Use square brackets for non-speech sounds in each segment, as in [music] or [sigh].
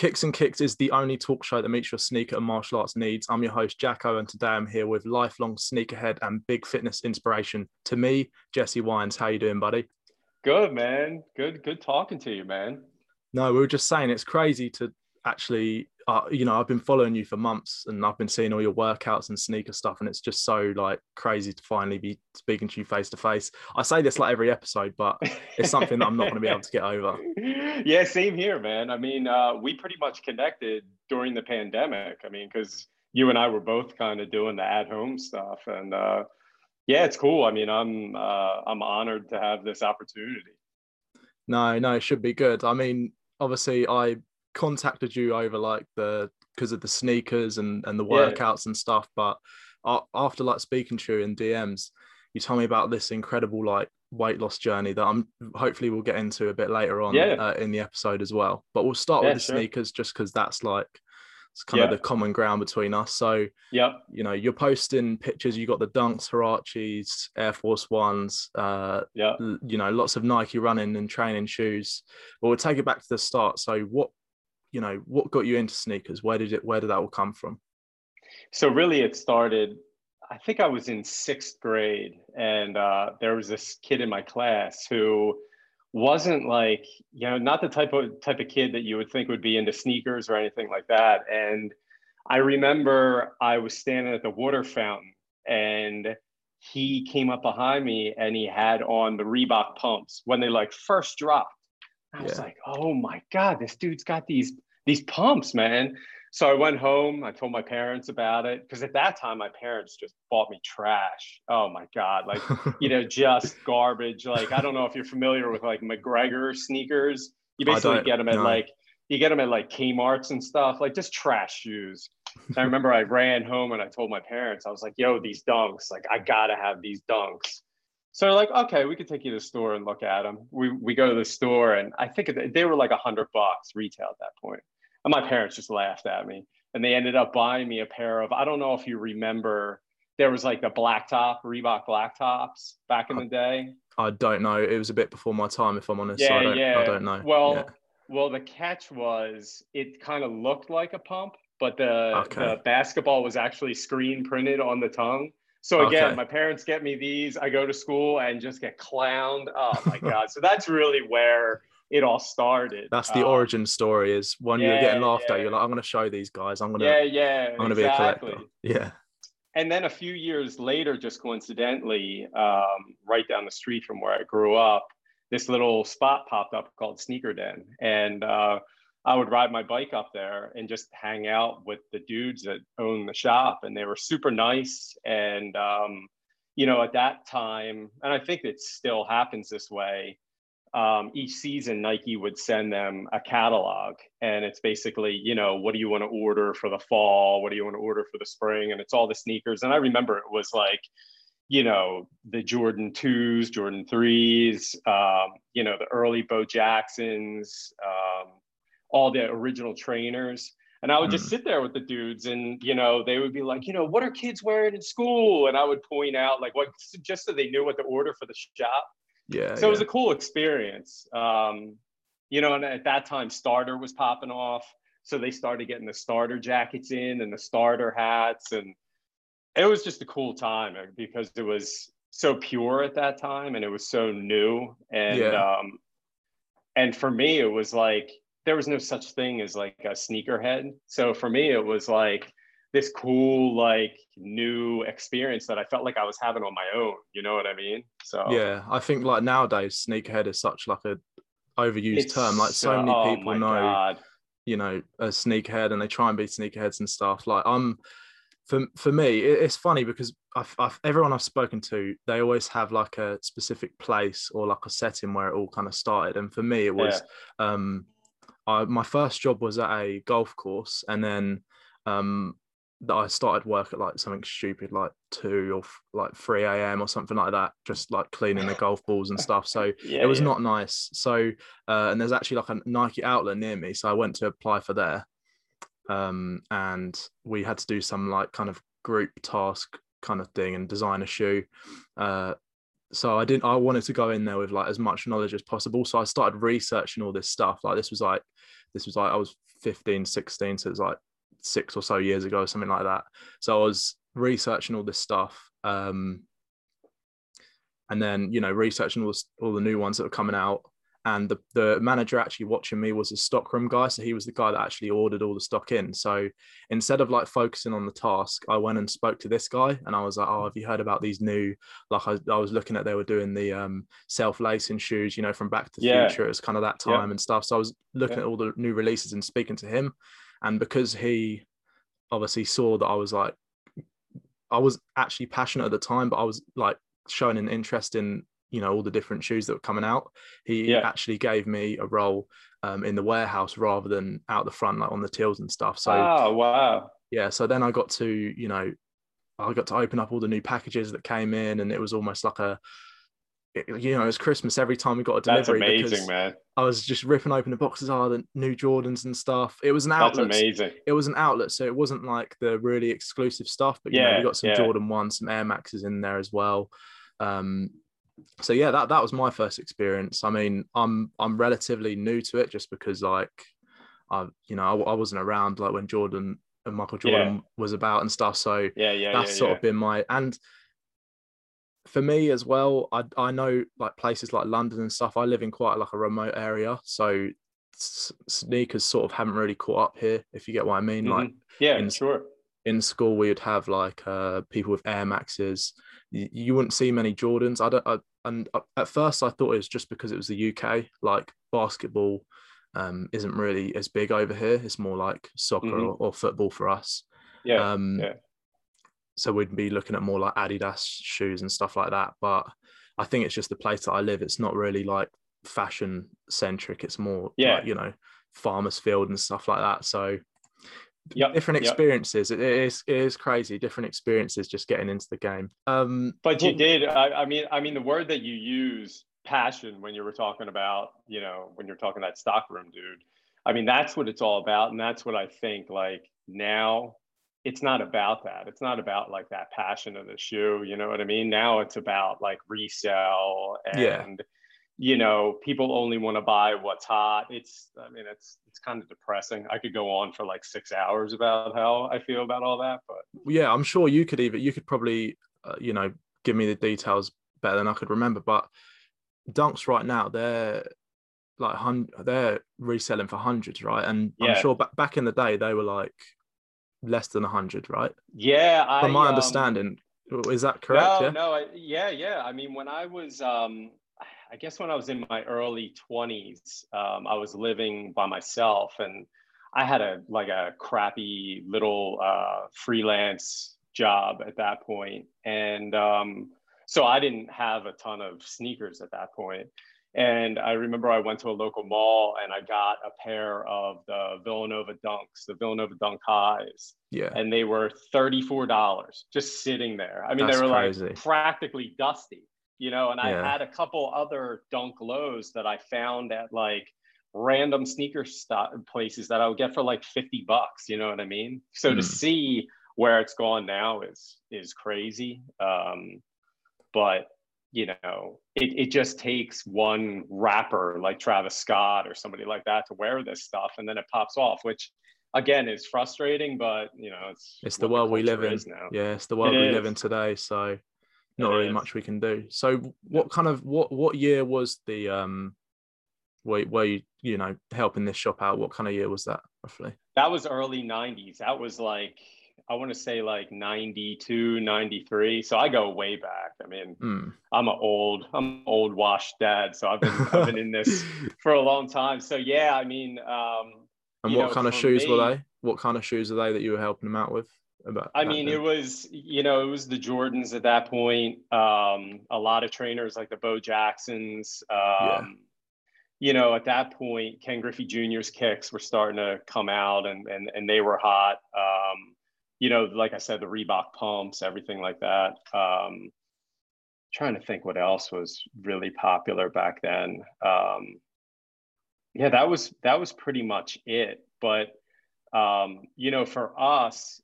Kicks and Kicks is the only talk show that meets your sneaker and martial arts needs. I'm your host, Jacko, and today I'm here with lifelong sneakerhead and big fitness inspiration to me, Jesse Wines. How you doing, buddy? Good, man. Good, good talking to you, man. No, we were just saying it's crazy to actually uh, you know, I've been following you for months and I've been seeing all your workouts and sneaker stuff, and it's just so like crazy to finally be speaking to you face to face. I say this like every episode, but it's something that I'm not going to be able to get over. [laughs] Yeah, same here, man. I mean, uh, we pretty much connected during the pandemic. I mean, because you and I were both kind of doing the at home stuff, and uh, yeah, it's cool. I mean, I'm uh, I'm honored to have this opportunity. No, no, it should be good. I mean, obviously, I contacted you over like the because of the sneakers and and the workouts yeah. and stuff but after like speaking to you in dms you tell me about this incredible like weight loss journey that i'm hopefully we'll get into a bit later on yeah. uh, in the episode as well. But we'll start yeah, with the sure. sneakers just because that's like it's kind of the common ground between us. So yeah you know you're posting pictures you got the dunks Huaraches, air force ones uh yeah you know lots of nike running and training shoes. But we'll take it back to the start. So what you know what got you into sneakers? Where did it where did that all come from? So really it started i think i was in sixth grade and uh, there was this kid in my class who wasn't like you know not the type of type of kid that you would think would be into sneakers or anything like that. And i remember i was standing at the water fountain and he came up behind me and he had on the reebok pumps when they like first dropped I was like, oh my God, this dude's got these these pumps, man. So I went home, I told my parents about it. Because at that time, my parents just bought me trash. Oh my God. Like, you know, [laughs] just garbage. Like, I don't know if you're familiar with like MacGregor sneakers. You basically get them at no. like you get them at like Kmart's and stuff, like just trash shoes. I remember I ran home and I told my parents, I was like, yo, these dunks, like I gotta have these dunks. So they're like, okay, we could take you to the store and look at them. We, we go to the store and I think they were like a hundred bucks retail at that point. And my parents just laughed at me and they ended up buying me a pair of, I don't know if you remember, there was like the black top, Reebok black tops back in the day. I don't know. It was a bit before my time, if I'm honest. Yeah, so I, don't, yeah. I don't know. Well, yeah. well, the catch was it kind of looked like a pump, but the, okay. the basketball was actually screen printed on the tongue. So again, okay. my parents get me these. I go to school and just get clowned. Oh my god! so that's really where it all started. That's the um, origin story. Is when yeah, you're getting laughed yeah. at, you're like, I'm going to show these guys. I'm going to. Yeah, yeah. I'm going to exactly. be a collector. Yeah. And then a few years later, just coincidentally, um, right down the street from where I grew up, this little spot popped up called Sneaker Den, and uh, I would ride my bike up there and just hang out with the dudes that own the shop, and they were super nice. And um, you know, at that time, and I think it still happens this way. Um, each season, Nike would send them a catalog, and it's basically, you know, what do you want to order for the fall? What do you want to order for the spring? And it's all the sneakers. And I remember it was like, you know, the Jordan 2s, Jordan 3s, um, you know, the early Bo Jacksons, um, all the original trainers. And I would just mm. sit there with the dudes and, you know, they would be like, you know, what are kids wearing in school? And I would point out like what, just so they knew what to order for the shop. Yeah. So yeah. it was a cool experience. Um, you know, and at that time starter was popping off. So they started getting the starter jackets in and the starter hats. And it was just a cool time uh, because it was so pure at that time and it was so new. And, yeah. um, and for me, it was like, there was no such thing as like a sneakerhead. So for me, it was like this cool, like new experience that I felt like I was having on my own. You know what I mean? So yeah, I think like nowadays, sneakerhead is such like a overused term. Like so many oh people know, God. you know, a sneakerhead, and they try and be sneakerheads and stuff. Like I'm. For, for me, it's funny because I've, I've, everyone I've spoken to, they always have like a specific place or like a setting where it all kind of started. And for me, it was yeah. um, I, my first job was at a golf course, and then um, that I started work at like something stupid like two or f- like three a.m. or something like that, just like cleaning the golf balls and stuff. So [laughs] yeah, it was yeah. not nice. So uh, and there's actually like a Nike outlet near me, so I went to apply for there, um, and we had to do some like kind of group task kind of thing and design a shoe. Uh, so I didn't I wanted to go in there with like as much knowledge as possible. So I started researching all this stuff. Like this was like this was like I was 15, 16, so it's like six or so years ago, something like that. So I was researching all this stuff. Um, and then, you know, researching all, all the new ones that were coming out and the, the manager actually watching me was a stockroom guy so he was the guy that actually ordered all the stock in so instead of like focusing on the task i went and spoke to this guy and i was like oh have you heard about these new like i, I was looking at they were doing the um, self-lacing shoes you know from back to the yeah. future it was kind of that time yeah. and stuff so i was looking yeah. at all the new releases and speaking to him and because he obviously saw that i was like i was actually passionate at the time but i was like showing an interest in you know all the different shoes that were coming out he yeah. actually gave me a role um, in the warehouse rather than out the front like on the tills and stuff so oh wow yeah so then i got to you know i got to open up all the new packages that came in and it was almost like a you know, it was Christmas every time we got a delivery. That's amazing, man. I was just ripping open the boxes, oh, the new Jordans and stuff. It was an outlet. That's amazing. It was an outlet, so it wasn't like the really exclusive stuff, but you yeah, know, we got some yeah. Jordan ones, some Air Maxes in there as well. Um, so yeah, that that was my first experience. I mean, I'm I'm relatively new to it just because like I you know I, I wasn't around like when Jordan and Michael Jordan yeah. was about and stuff. So yeah, yeah, that's yeah, sort yeah. of been my and for me as well. I I know like places like London and stuff. I live in quite like a remote area, so sneakers sort of haven't really caught up here. If you get what I mean, mm-hmm. like yeah, in, sure. In school, we would have like uh, people with Air Maxes. You, you wouldn't see many Jordans. I don't. I, and at first I thought it was just because it was the UK. Like basketball um, isn't really as big over here. It's more like soccer mm-hmm. or, or, football for us. Yeah. Um, yeah. So we'd be looking at more like Adidas shoes and stuff like that. But I think it's just the place that I live. It's not really like fashion centric. It's more yeah. Like, you know, farmers field and stuff like that. So yep, different experiences. Yep. It is it is crazy. Different experiences just getting into the game. Um, but you did. I, I, mean, I mean, the word that you use, passion, when you were talking about, you know, when you're talking that stockroom dude. I mean, that's what it's all about, and that's what I think. Like now, it's not about that. It's not about like that passion of the shoe. You know what I mean? Now it's about like resell and. Yeah you know people only want to buy what's hot. It's i mean it's it's kind of depressing. I could go on for like six hours about how i feel about all that but yeah i'm sure you could even you could probably uh, you know give me the details better than i could remember but dunks right now they're like hun- they're reselling for hundreds right? And yeah. i'm sure back, back in the day they were like less than a hundred right? Yeah I, from my um, understanding is that correct? No yeah? no I, yeah yeah. I mean when i was um I guess when I was in my early 20s, um, I was living by myself and I had a like a crappy little uh, freelance job at that point. And um, so I didn't have a ton of sneakers at that point. And I remember I went to a local mall and I got a pair of the Villanova Dunks, the Villanova Dunk Highs. Yeah. And they were $34 just sitting there. I mean, That's they were crazy. like practically dusty you know, and yeah. I had a couple other dunk lows that I found at like random sneaker stop places that I would get for like 50 bucks, you know what I mean? So mm. to see where it's gone now is is crazy. Um, but you know, it, it just takes one rapper like Travis Scott or somebody like that to wear this stuff and then it pops off, which again is frustrating, but you know, it's it's the world we live in now. Yeah, it's the world it we is. live in today. So not really much we can do. So what kind of what what year was the um where, where you you know helping this shop out? What kind of year was that roughly? That was early 90s. That was like I want to say like 92, 93. So I go way back. I mean, mm. I'm an old, I'm an old washed dad. So I've been, [laughs] I've been in this for a long time. So yeah, I mean, um, and what know, kind of shoes me, were they? What kind of shoes are they that you were helping them out with? About i mean it was you know it was the jordans at that point. Um, a lot of trainers like the bo jacksons um, yeah. you know at that point ken griffey jr's kicks were starting to come out and and, and they were hot. Um, you know like i said the reebok pumps everything like that. Um, trying to think what else was really popular back then. Um, yeah that was that was pretty much it. But um, you know for us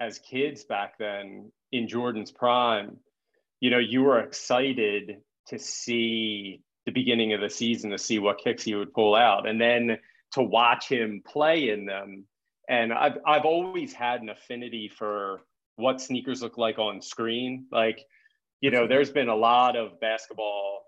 as kids back then in Jordan's prime, you know, you were excited to see the beginning of the season to see what kicks he would pull out. And then to watch him play in them. And I've I've always had an affinity for what sneakers look like on screen. Like, you know, there's been a lot of basketball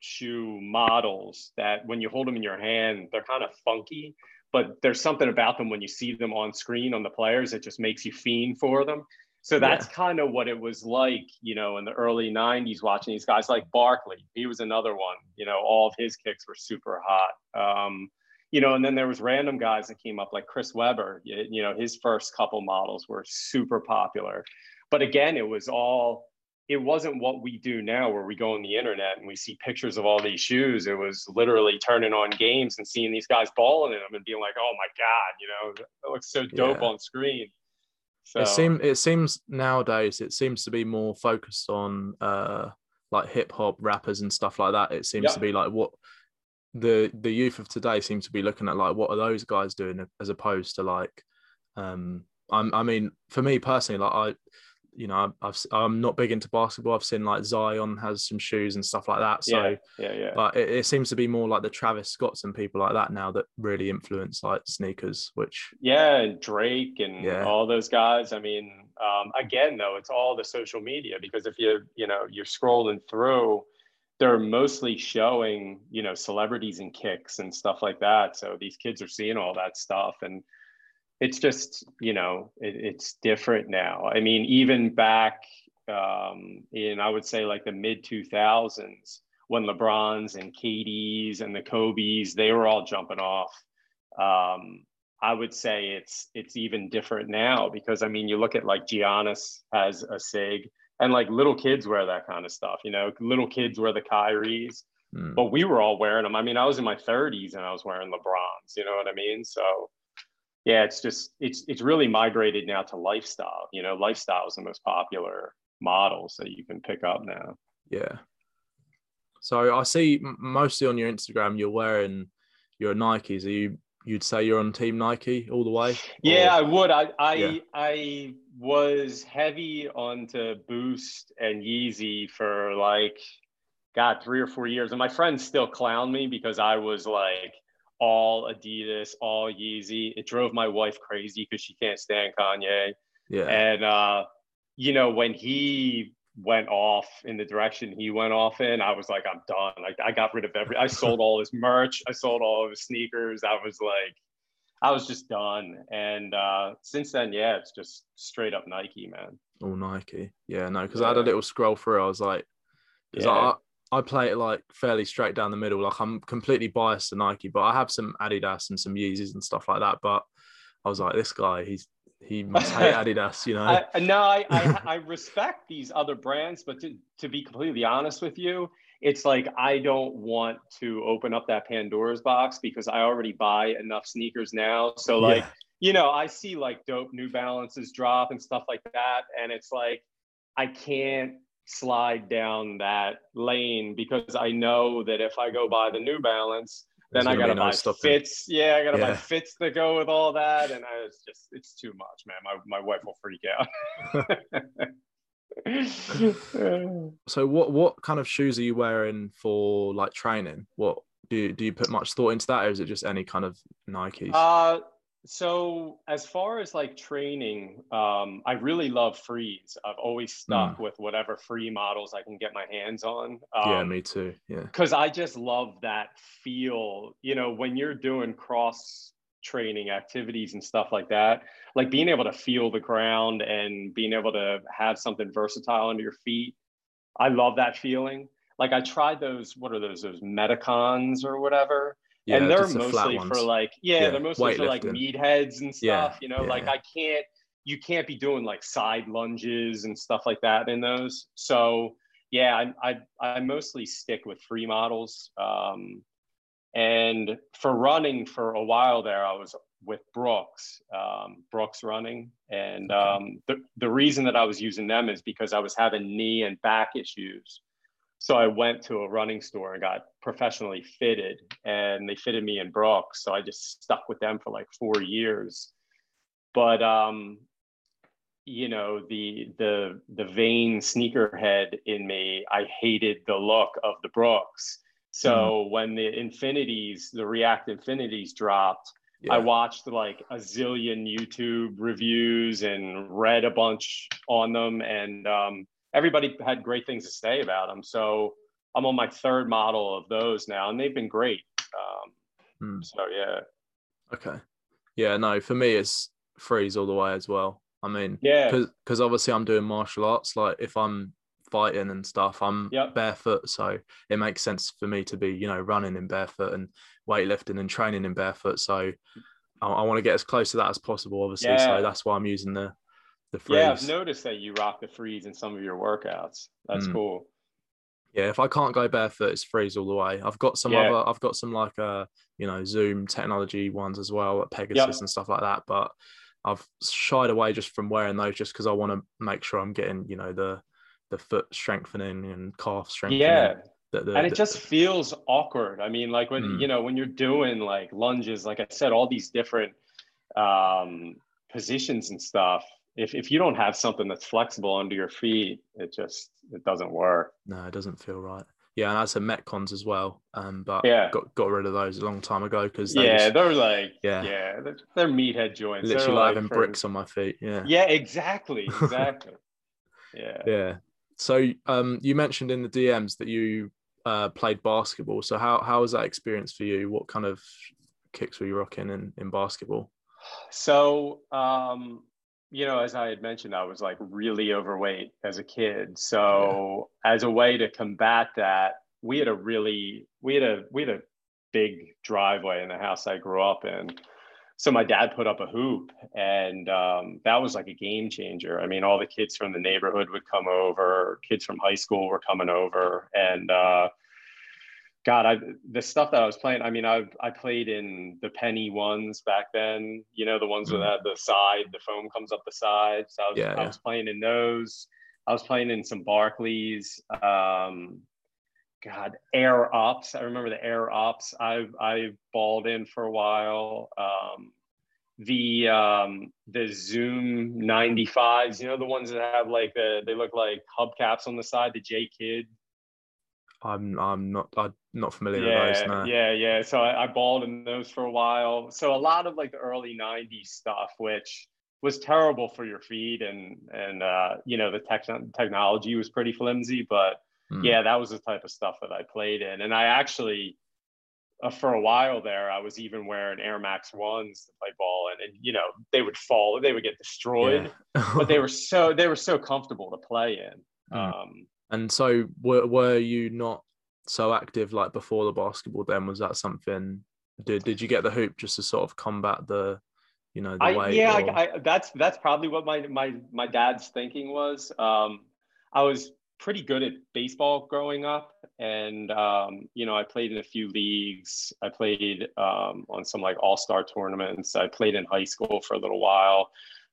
shoe models that when you hold them in your hand, they're kind of funky, but there's something about them when you see them on screen on the players, it just makes you fiend for them. So that's yeah. kind of what it was like, you know, in the early 90s watching these guys like Barkley. He was another one, you know, all of his kicks were super hot. Um, you know, and then there was random guys that came up like Chris Webber, you know, his first couple models were super popular. But again, it was all it wasn't what we do now where we go on the internet and we see pictures of all these shoes. It was literally turning on games and seeing these guys balling in them and being like, oh my God, you know, it looks so dope yeah. on screen. So it seems it seems nowadays it seems to be more focused on uh like hip hop rappers and stuff like that. It seems to be like what the the youth of today seem to be looking at like what are those guys doing as opposed to like um I'm, I mean for me personally like I you know, I've, I'm not big into basketball. I've seen like Zion has some shoes and stuff like that. So, yeah, yeah, yeah. But it, it, seems to be more like the Travis Scotts and people like that now that really influence like sneakers, which. Yeah, and Drake and yeah. all those guys. I mean, um, again, though, it's all the social media because if you, you know, you're scrolling through, they're mostly showing, you know, celebrities and kicks and stuff like that. So these kids are seeing all that stuff and it's just you know it, it's different now. I mean even back um, in i would say like the mid 2000s when lebrons and KDs and the kobe's they were all jumping off. Um, i would say it's it's even different now because i mean you look at like giannis has a sig and like little kids wear that kind of stuff you know? Little kids wear the Kyries. Mm. but we were all wearing them i mean i was in my 30s and i was wearing lebrons you know what i mean? So yeah, it's just it's it's really migrated now to lifestyle. You know, lifestyle is the most popular models that you can pick up now. Yeah. So I see mostly on your Instagram you're wearing your Nikes. Are you you'd say you're on Team Nike all the way? Yeah, or? I would. I I yeah. I was heavy onto Boost and Yeezy for like God three or four years, and my friends still clown me because I was like all Adidas, all Yeezy. It drove my wife crazy because she can't stand Kanye. Yeah. And uh, you know, when he went off in the direction he went off in, I was like, I'm done. Like I got rid of every I sold all his merch, I sold all of his sneakers. I was like, I was just done. And uh since then, yeah, it's just straight up Nike, man. Oh Nike. Yeah, no, because yeah. I had a little scroll through. I was like, is yeah. I, play it like fairly straight down the middle. Like I'm completely biased to Nike, but I have some Adidas and some Yeezys and stuff like that. But I was like, this guy, he's he must hate [laughs] Adidas, you know. I, no, I, I, [laughs] I respect these other brands, but to to be completely honest with you, it's like I don't want to open up that Pandora's box because I already buy enough sneakers now. So like, yeah. you know, I see like dope New Balances drop and stuff like that, and it's like I can't slide down that lane because I know that if I go buy the New Balance, then I gotta buy fits. Yeah, I gotta yeah. buy fits that go with all that, and I, it's just it's too much, man. My my wife will freak out. [laughs] so what what kind of shoes are you wearing for like training? What do you, do you put much thought into that, or is it just any kind of Nikes? Uh, so as far as like training um, i really love frees i've always stuck mm. with whatever free models i can get my hands on um, yeah me too yeah. because i just love that feel. You know when you're doing cross training activities and stuff like that like being able to feel the ground and being able to have something versatile under your feet i love that feeling. Like i tried those what are those those metacons or whatever yeah, and they're mostly for like yeah, yeah, they're mostly for like meatheads and stuff yeah, you know like i can't you can't be doing like side lunges and stuff like that in those. So yeah i i, I mostly stick with free models um, and for running for a while there i was with brooks um, brooks running. And um, the, the reason that i was using them is because i was having knee and back issues so I went to a running store and got professionally fitted, and they fitted me in Brooks. So I just stuck with them for like four years. But um, you know, the the the vain sneakerhead in me, I hated the look of the Brooks. So mm. when the infinities, the React infinities dropped, yeah. I watched like a zillion YouTube reviews and read a bunch on them, and um, everybody had great things to say about them. So I'm on my third model of those now, and they've been great. Um, mm. So yeah. Okay. Yeah. No, for me, it's frees all the way as well. I mean, yeah, because obviously I'm doing martial arts. Like if I'm fighting and stuff, I'm yep. barefoot, so it makes sense for me to be, you know, running in barefoot and weightlifting and training in barefoot. So I, I want to get as close to that as possible, obviously. Yeah. So that's why I'm using the the frees. Yeah, I've noticed that you rock the frees in some of your workouts. That's mm. cool. Yeah, if I can't go barefoot, it's frees all the way. I've got some yeah. other, I've got some like uh, you know, Zoom technology ones as well, at Pegasus yep. and stuff like that. But I've shied away just from wearing those just because I want to make sure I'm getting, you know, the the foot strengthening and calf strengthening. Yeah. The, the, and it the, just feels awkward. I mean, like when mm. you know when you're doing like lunges, like I said, all these different um, positions and stuff. If if you don't have something that's flexible under your feet, it just it doesn't work. No, it doesn't feel right. Yeah, and I had metcons as well, um, but yeah, got, got rid of those a long time ago because they yeah, just, they're like yeah, yeah, they're, they're meathead joints. Literally like having for... bricks on my feet. Yeah, yeah, exactly, exactly. [laughs] yeah, yeah. So um, you mentioned in the DMs that you uh, played basketball. So how how was that experience for you? What kind of kicks were you rocking in in basketball? So um, you know, as I had mentioned, I was like really overweight as a kid. So yeah. as a way to combat that, we had a really we had a we had a big driveway in the house I grew up in so my dad put up a hoop and um, that was like a game changer i mean all the kids from the neighborhood would come over kids from high school were coming over and uh, god i the stuff that i was playing i mean i i played in the penny ones back then you know the ones mm. with the side the foam comes up the side so i was, yeah, I yeah. was playing in those i was playing in some barkleys um, God, air Ops. I remember the air Ops. I've I balled in for a while. Um, the um, the Zoom 95s, you know, the ones that have like the they look like hubcaps on the side. The J Kidd. I'm I'm not I'm not familiar yeah, with those. No. Yeah, yeah. So I, I balled in those for a while. So a lot of like the early 90s stuff, which was terrible for your feet and and uh, you know the tech technology was pretty flimsy, but Mm. Yeah, that was the type of stuff that I played in. And I actually, uh, for a while there, I was even wearing Air Max ones to play ball, and, and you know they would fall, they would get destroyed, yeah. [laughs] but they were so they were so comfortable to play in. Mm. Um, and so, were were you not so active like before the basketball? Then? Was that something? Did did you get the hoop just to sort of combat the you know the I, weight yeah I, I, that's that's probably what my my my dad's thinking was. Um i was pretty good at baseball growing up and um, you know i played in a few leagues. I played um, on some like all-star tournaments. I played in high school for a little while.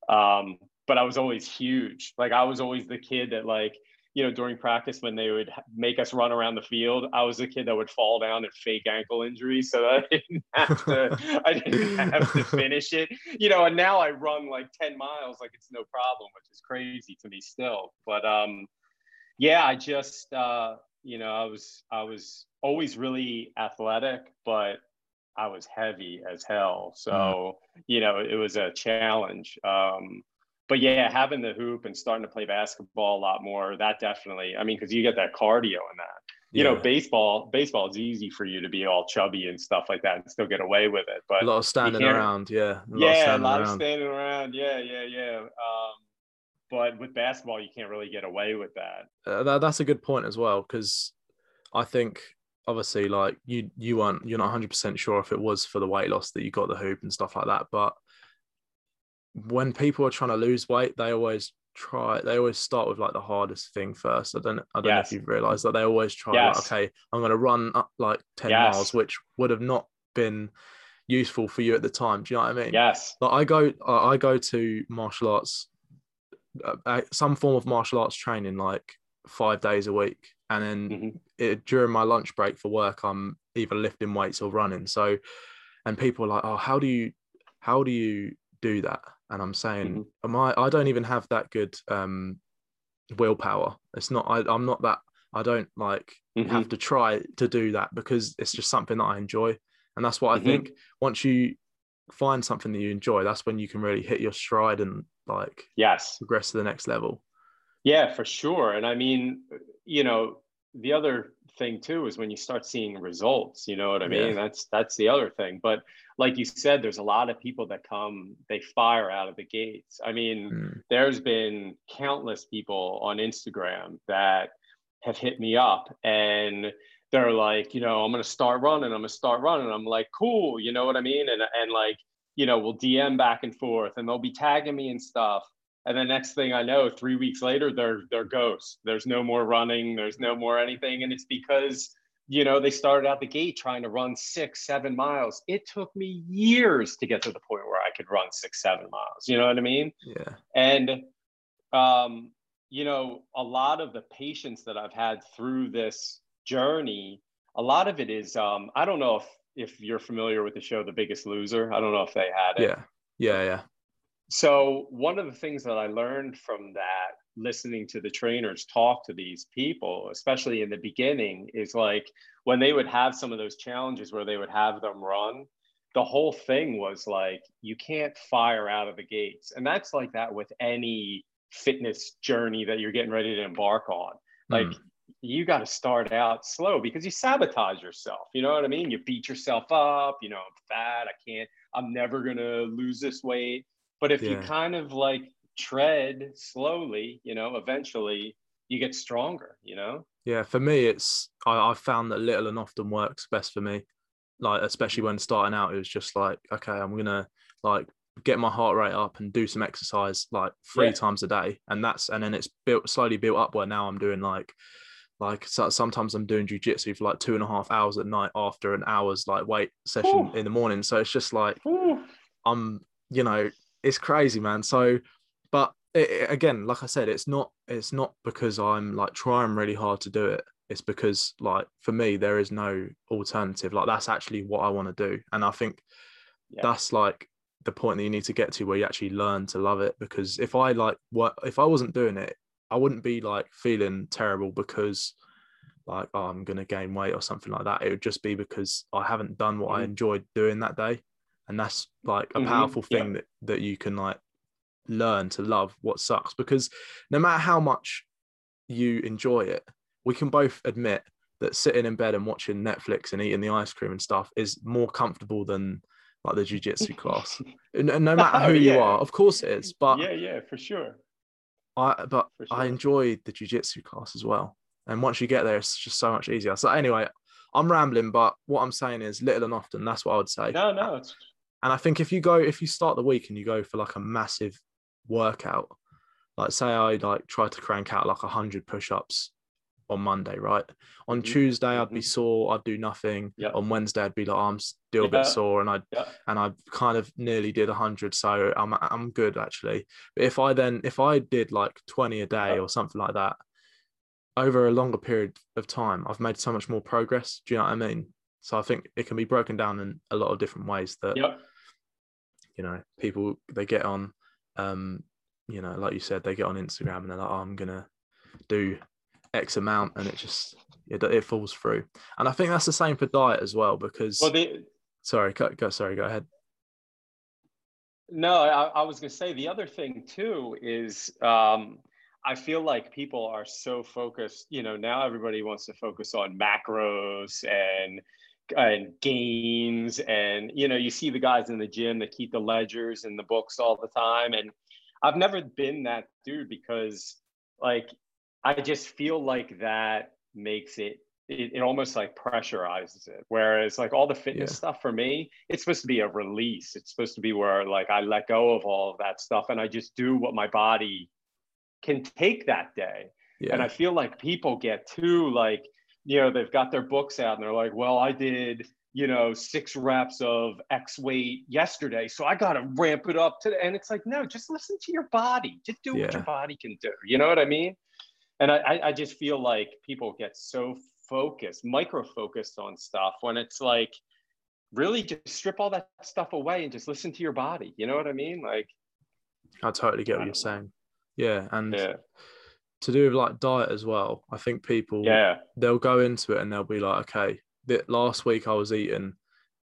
Um, but i was always huge. Like i was always the kid that like you know during practice when they would make us run around the field i was a kid that would fall down and fake ankle injuries so that [laughs] i didn't have to i didn't have to [laughs] finish it you know and now i run like 10 miles like it's no problem which is crazy to me still but um yeah, I just uh, you know I was I was always really athletic, but I was heavy as hell. So mm. you know it was a challenge. Um, but yeah, having the hoop and starting to play basketball a lot more, that definitely. I mean, because you get that cardio in that. You yeah. know, baseball baseball is easy for you to be all chubby and stuff like that and still get away with it. But a lot of standing around, yeah. A yeah, a lot around. of standing around. Yeah, yeah, yeah. Um, but with basketball you can't really get away with that. Uh, that that's a good point as well because I think obviously like you you weren't you're not 100 percent sure if it was for the weight loss that you got the hoop and stuff like that, but when people are trying to lose weight, they always try they always start with like the hardest thing first. I don't I don't yes. know if you've realized that they always try yes. like, okay, I'm gonna run up like 10 yes. miles, which would have not been useful for you at the time. Do you know what I mean? Yes. Like I go I go to martial arts uh, some form of martial arts training like five days a week and then mm-hmm. it, during my lunch break for work i'm either lifting weights or running so and people are like oh how do you how do you do that and i'm saying mm-hmm. am i i don't even have that good um willpower it's not I, i'm not that I don't like mm-hmm. have to try to do that because it's just something that I enjoy. And that's what mm-hmm. I think once you find something that you enjoy, that's when you can really hit your stride and like yes progress to the next level. Yeah, for sure. And I mean, you know, the other thing too is when you start seeing results, you know what I mean? Yeah. That's that's the other thing. But like you said, there's a lot of people that come, they fire out of the gates. I mean, mm. there's been countless people on Instagram that have hit me up and they're like, you know, I'm gonna start running, I'm gonna start running. I'm like, cool, you know what I mean? And and like, you know, we'll DM back and forth and they'll be tagging me and stuff. And the next thing I know, three weeks later, they're they're ghosts. There's no more running, there's no more anything. And it's because, you know, they started out the gate trying to run six, seven miles. It took me years to get to the point where I could run six, seven miles. You know what I mean? Yeah. And um, you know, a lot of the patience that I've had through this journey, a lot of it is um, I don't know if if you're familiar with the show The Biggest Loser. I don't know if they had it. Yeah. Yeah, yeah. So one of the things that I learned from that listening to the trainers talk to these people, especially in the beginning, is like when they would have some of those challenges where they would have them run, the whole thing was like you can't fire out of the gates. And that's like that with any fitness journey that you're getting ready to embark on. Like mm. you got to start out slow because you sabotage yourself. You know what I mean? You beat yourself up, you know, I'm fat, I can't, I'm never going to lose this weight. But if yeah. you kind of like tread slowly, you know, eventually you get stronger, you know? Yeah, for me, it's, I, I've found that little and often works best for me. Like, especially mm-hmm. when starting out, it was just like, okay, I'm going to like get my heart rate up and do some exercise like three yeah. times a day and that's and then it's built slowly built up where now i'm doing like like so sometimes i'm doing jiu-jitsu for like two and a half hours at night after an hour's like weight session Ooh. in the morning so it's just like Ooh. i'm you know it's crazy man. So but it, again like i said it's not it's not because i'm like trying really hard to do it. It's because like for me there is no alternative. Like that's actually what i want to do. And i think yeah. that's like the point that you need to get to where you actually learn to love it. Because if i like what if i wasn't doing it i wouldn't be like feeling terrible because like oh, i'm going to gain weight or something like that. It would just be because i haven't done what mm-hmm. i enjoyed doing that day and that's like a mm-hmm. powerful thing yeah. that that you can like learn to love what sucks because no matter how much you enjoy it we can both admit that sitting in bed and watching netflix and eating the ice cream and stuff is more comfortable than like the jiu-jitsu [laughs] class and, and, no [laughs] matter who oh, yeah. you are of course it is but yeah yeah for sure i but sure. i enjoyed the jiu-jitsu class as well and once you get there it's just so much easier so anyway i'm rambling but what i'm saying is little and often that's what i would say no no it's... and i think if you go if you start the week and you go for like a massive workout like say i like try to crank out like 100 push-ups on Monday, right? On mm-hmm. Tuesday, I'd be mm-hmm. sore. I'd do nothing. On Wednesday, I'd be like, oh, I'm still a bit sore, and I yep. and I kind of nearly did hundred, so I'm I'm good actually. But if I then if I did like twenty a day or something like that over a longer period of time, I've made so much more progress. Do you know what I mean? So I think it can be broken down in a lot of different ways that you know people they get on um you know like you said they get on Instagram and they're like oh, I'm gonna do X amount, and it just it, it falls through. And I think that's the same for diet as well because. Well, the, sorry, go, go. Sorry, go ahead. No, I, I was going to say the other thing too is um, I feel like people are so focused. You know, now everybody wants to focus on macros and Uh, and gains, and you know, you see the guys in the gym that keep the ledgers and the books all the time, and I've never been that dude because like I just feel like that makes it, it, it almost like pressurizes it. Whereas like all the fitness yeah. stuff for me, it's supposed to be a release. It's supposed to be where like I let go of all of that stuff and I just do what my body can take that day. Yeah. And I feel like people get too like, you know, they've got their books out and they're like, well, I did, you know, six reps of X weight yesterday. So I got to ramp it up today. and it's like, no, just listen to your body. Just do yeah. what your body can do. You know what I mean? and I, I just feel like people get so focused, micro focused on stuff when it's like really just strip all that stuff away and just listen to your body. You know what I mean? Like, I totally get what you're saying. Yeah, and yeah. To do with like diet as well. I think people yeah they'll go into it and they'll be like, okay, that last week I was eating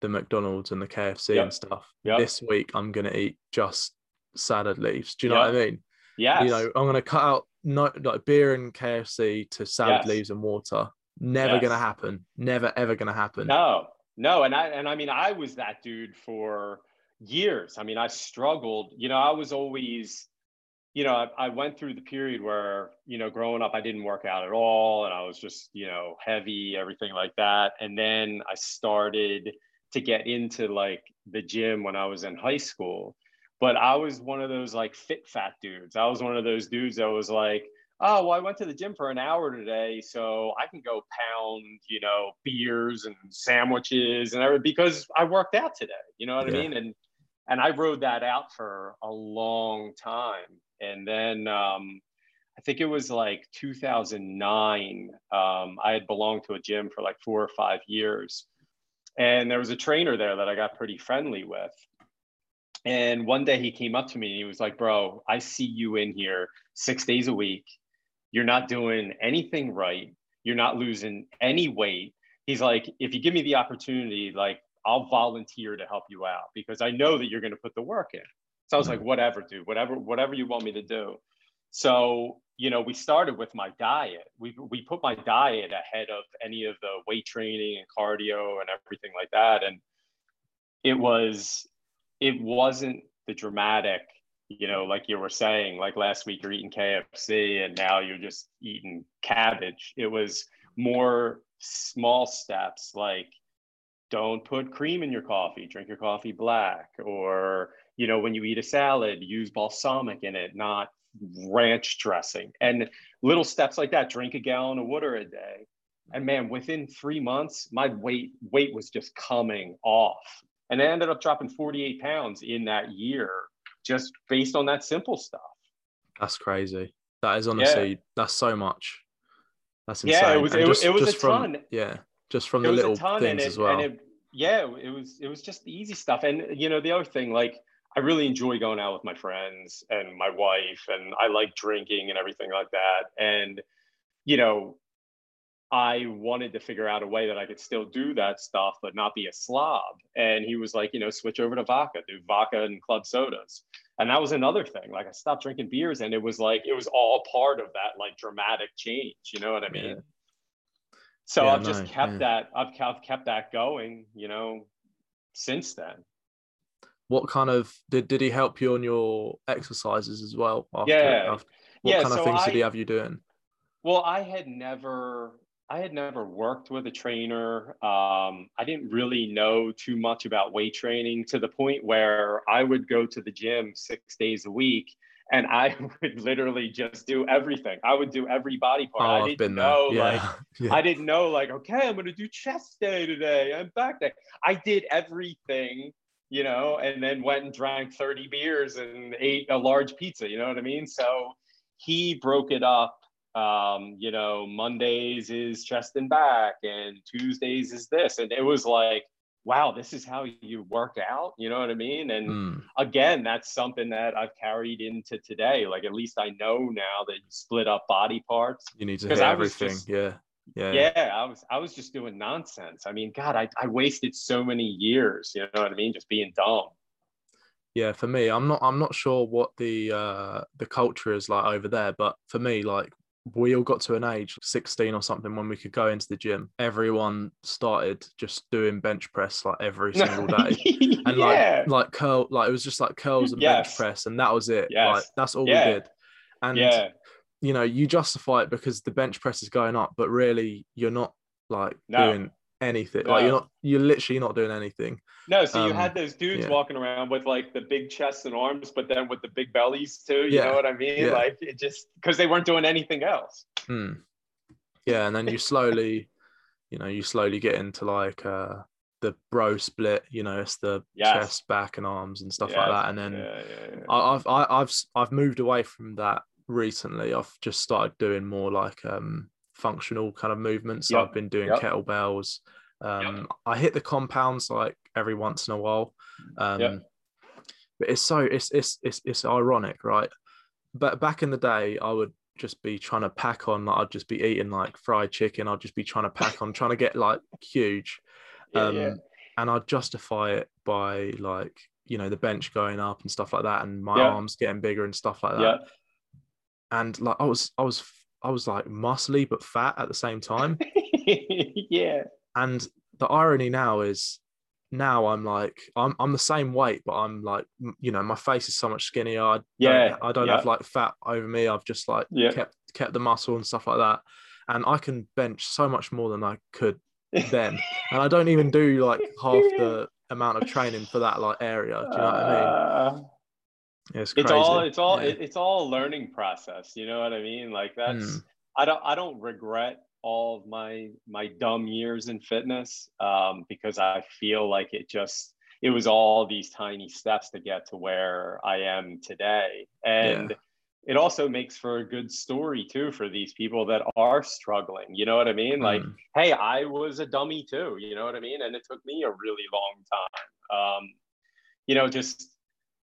the McDonald's and the KFC yep. and stuff. Yep. This week I'm gonna eat just salad leaves. Do you know yep. what I mean? Yeah. You know, I'm gonna cut out no like beer and KFC to salad yes. leaves and water. Never yes. gonna happen. Never ever gonna happen. No, no, and I and I mean I was that dude for years. I mean, I struggled. You know, I was always, you know, I, I went through the period where, you know, growing up, I didn't work out at all, and I was just, you know, heavy, everything like that. And then I started to get into like the gym when I was in high school. But I was one of those like fit fat dudes. I was one of those dudes that was like, oh well i went to the gym for an hour today so i can go pound you know beers and sandwiches and everything because i worked out today you know what yeah. i mean and and i rode that out for a long time and then um, i think it was like 2009 um, i had belonged to a gym for like four or five years and there was a trainer there that i got pretty friendly with and one day he came up to me and he was like bro i see you in here six days a week you're not doing anything right. You're not losing any weight. He's like, if you give me the opportunity, like I'll volunteer to help you out because I know that you're going to put the work in. So I was like, whatever, dude, whatever, whatever you want me to do. So, you know, we started with my diet. We, we put my diet ahead of any of the weight training and cardio and everything like that. And it was, it wasn't the dramatic you know, like you were saying, like last week you're eating KFC and now you're just eating cabbage. It was more small steps like don't put cream in your coffee, drink your coffee black, or, you know, when you eat a salad, use balsamic in it, not ranch dressing. And little steps like that, drink a gallon of water a day. And man, within three months, my weight weight was just coming off. And I ended up dropping 48 pounds in that year just based on that simple stuff. That's crazy. That is honestly yeah. that's so much. That's insane. Yeah, it was it, just, it, was a ton. Yeah, just from the little things it, as well. It, yeah, it was it was just the easy stuff. And you know, the other thing, like I really enjoy going out with my friends and my wife, and I like drinking and everything like that. And you know, I wanted to figure out a way that I could still do that stuff, but not be a slob. And he was like, you know, switch over to vodka, do vodka and club sodas. And that was another thing. Like I stopped drinking beers and it was like, it was all part of that like dramatic change. You know what I mean? Yeah. So yeah, I've just kept yeah. that, I've, I've kept that going, you know, since then. What kind of, did, did he help you on your exercises as well? After, yeah. After, what kind of so things I, did he have you doing? Well, I had never I had never worked with a trainer. Um, I didn't really know too much about weight training to the point where I would go to the gym six days a week and I [laughs] would literally just do everything. I would do every body part. Oh, I didn't know, yeah. like, [laughs] yeah. I didn't know, like, okay, I'm going to do chest day today and back day. I did everything, you know, and then went and drank 30 beers and ate a large pizza. You know what I mean? So he broke it up um, you know, Mondays is chest and back, and Tuesdays is this. And it was like, wow, this is how you work out. You know what I mean? And mm. again, that's something that I've carried into today. Like, at least I know now that you split up body parts. You need to hit everything. Just, yeah. Yeah. Yeah. I was, I was just doing nonsense. I mean, God, I, I wasted so many years, you know what I mean? Just being dumb. Yeah, for me, I'm not I'm not sure what the uh the culture is like over there, but for me, like we all got to an age 16 or something when we could go into the gym everyone started just doing bench press like every single day [laughs] and yeah. like like curl like it was just like curls and yes. bench press and that was it yes. like that's all yeah. we did and yeah. you know you justify it because the bench press is going up but really you're not like no. doing anything. No. Like you're not, you're literally not doing anything. No, so um, you had those dudes yeah. walking around with like the big chests and arms, but then with the big bellies too. You yeah. know what I mean? Yeah. Like it just because they weren't doing anything else. Hmm. Yeah, and then you slowly, [laughs] you know, you slowly get into like uh the bro split. You know, it's the yes. chest, back, and arms and stuff yes. like that. And then I, I've I, I've I've moved away from that recently. I've just started doing more like um functional kind of movements. Yep. I've been doing yep. kettlebells. Um, yep. I hit the compounds like every once in a while. Um, but it's so it's, it's it's it's ironic, right? But back in the day, I would just be trying to pack on. Like, I'd just be eating like fried chicken. I'd just be trying to pack on, trying to get like huge. [laughs] Yeah, um, yeah. And I'd justify it by like you know the bench going up and stuff like that, and my yeah. arms getting bigger and stuff like that. And like I was, I was, I was like muscly but fat at the same time. [laughs] yeah. And the irony now is now I'm like I'm I'm the same weight, but I'm like you know my face is so much skinnier. I yeah, don't, I don't yeah. have like fat over me. I've just like yeah. kept kept the muscle and stuff like that, and I can bench so much more than I could then, [laughs] and I don't even do like half the [laughs] amount of training for that like area. Do you know what I mean? Ah. It's, it's all it's all yeah. it's all a learning process. You know what I mean? Like that's mm. I don't I don't regret all of my my dumb years in fitness um, because I feel like it just it was all these tiny steps to get to where I am today, and yeah. it also makes for a good story too for these people that are struggling. You know what I mean? Mm. Like, hey, I was a dummy too. You know what I mean? And it took me a really long time. Um, you know, just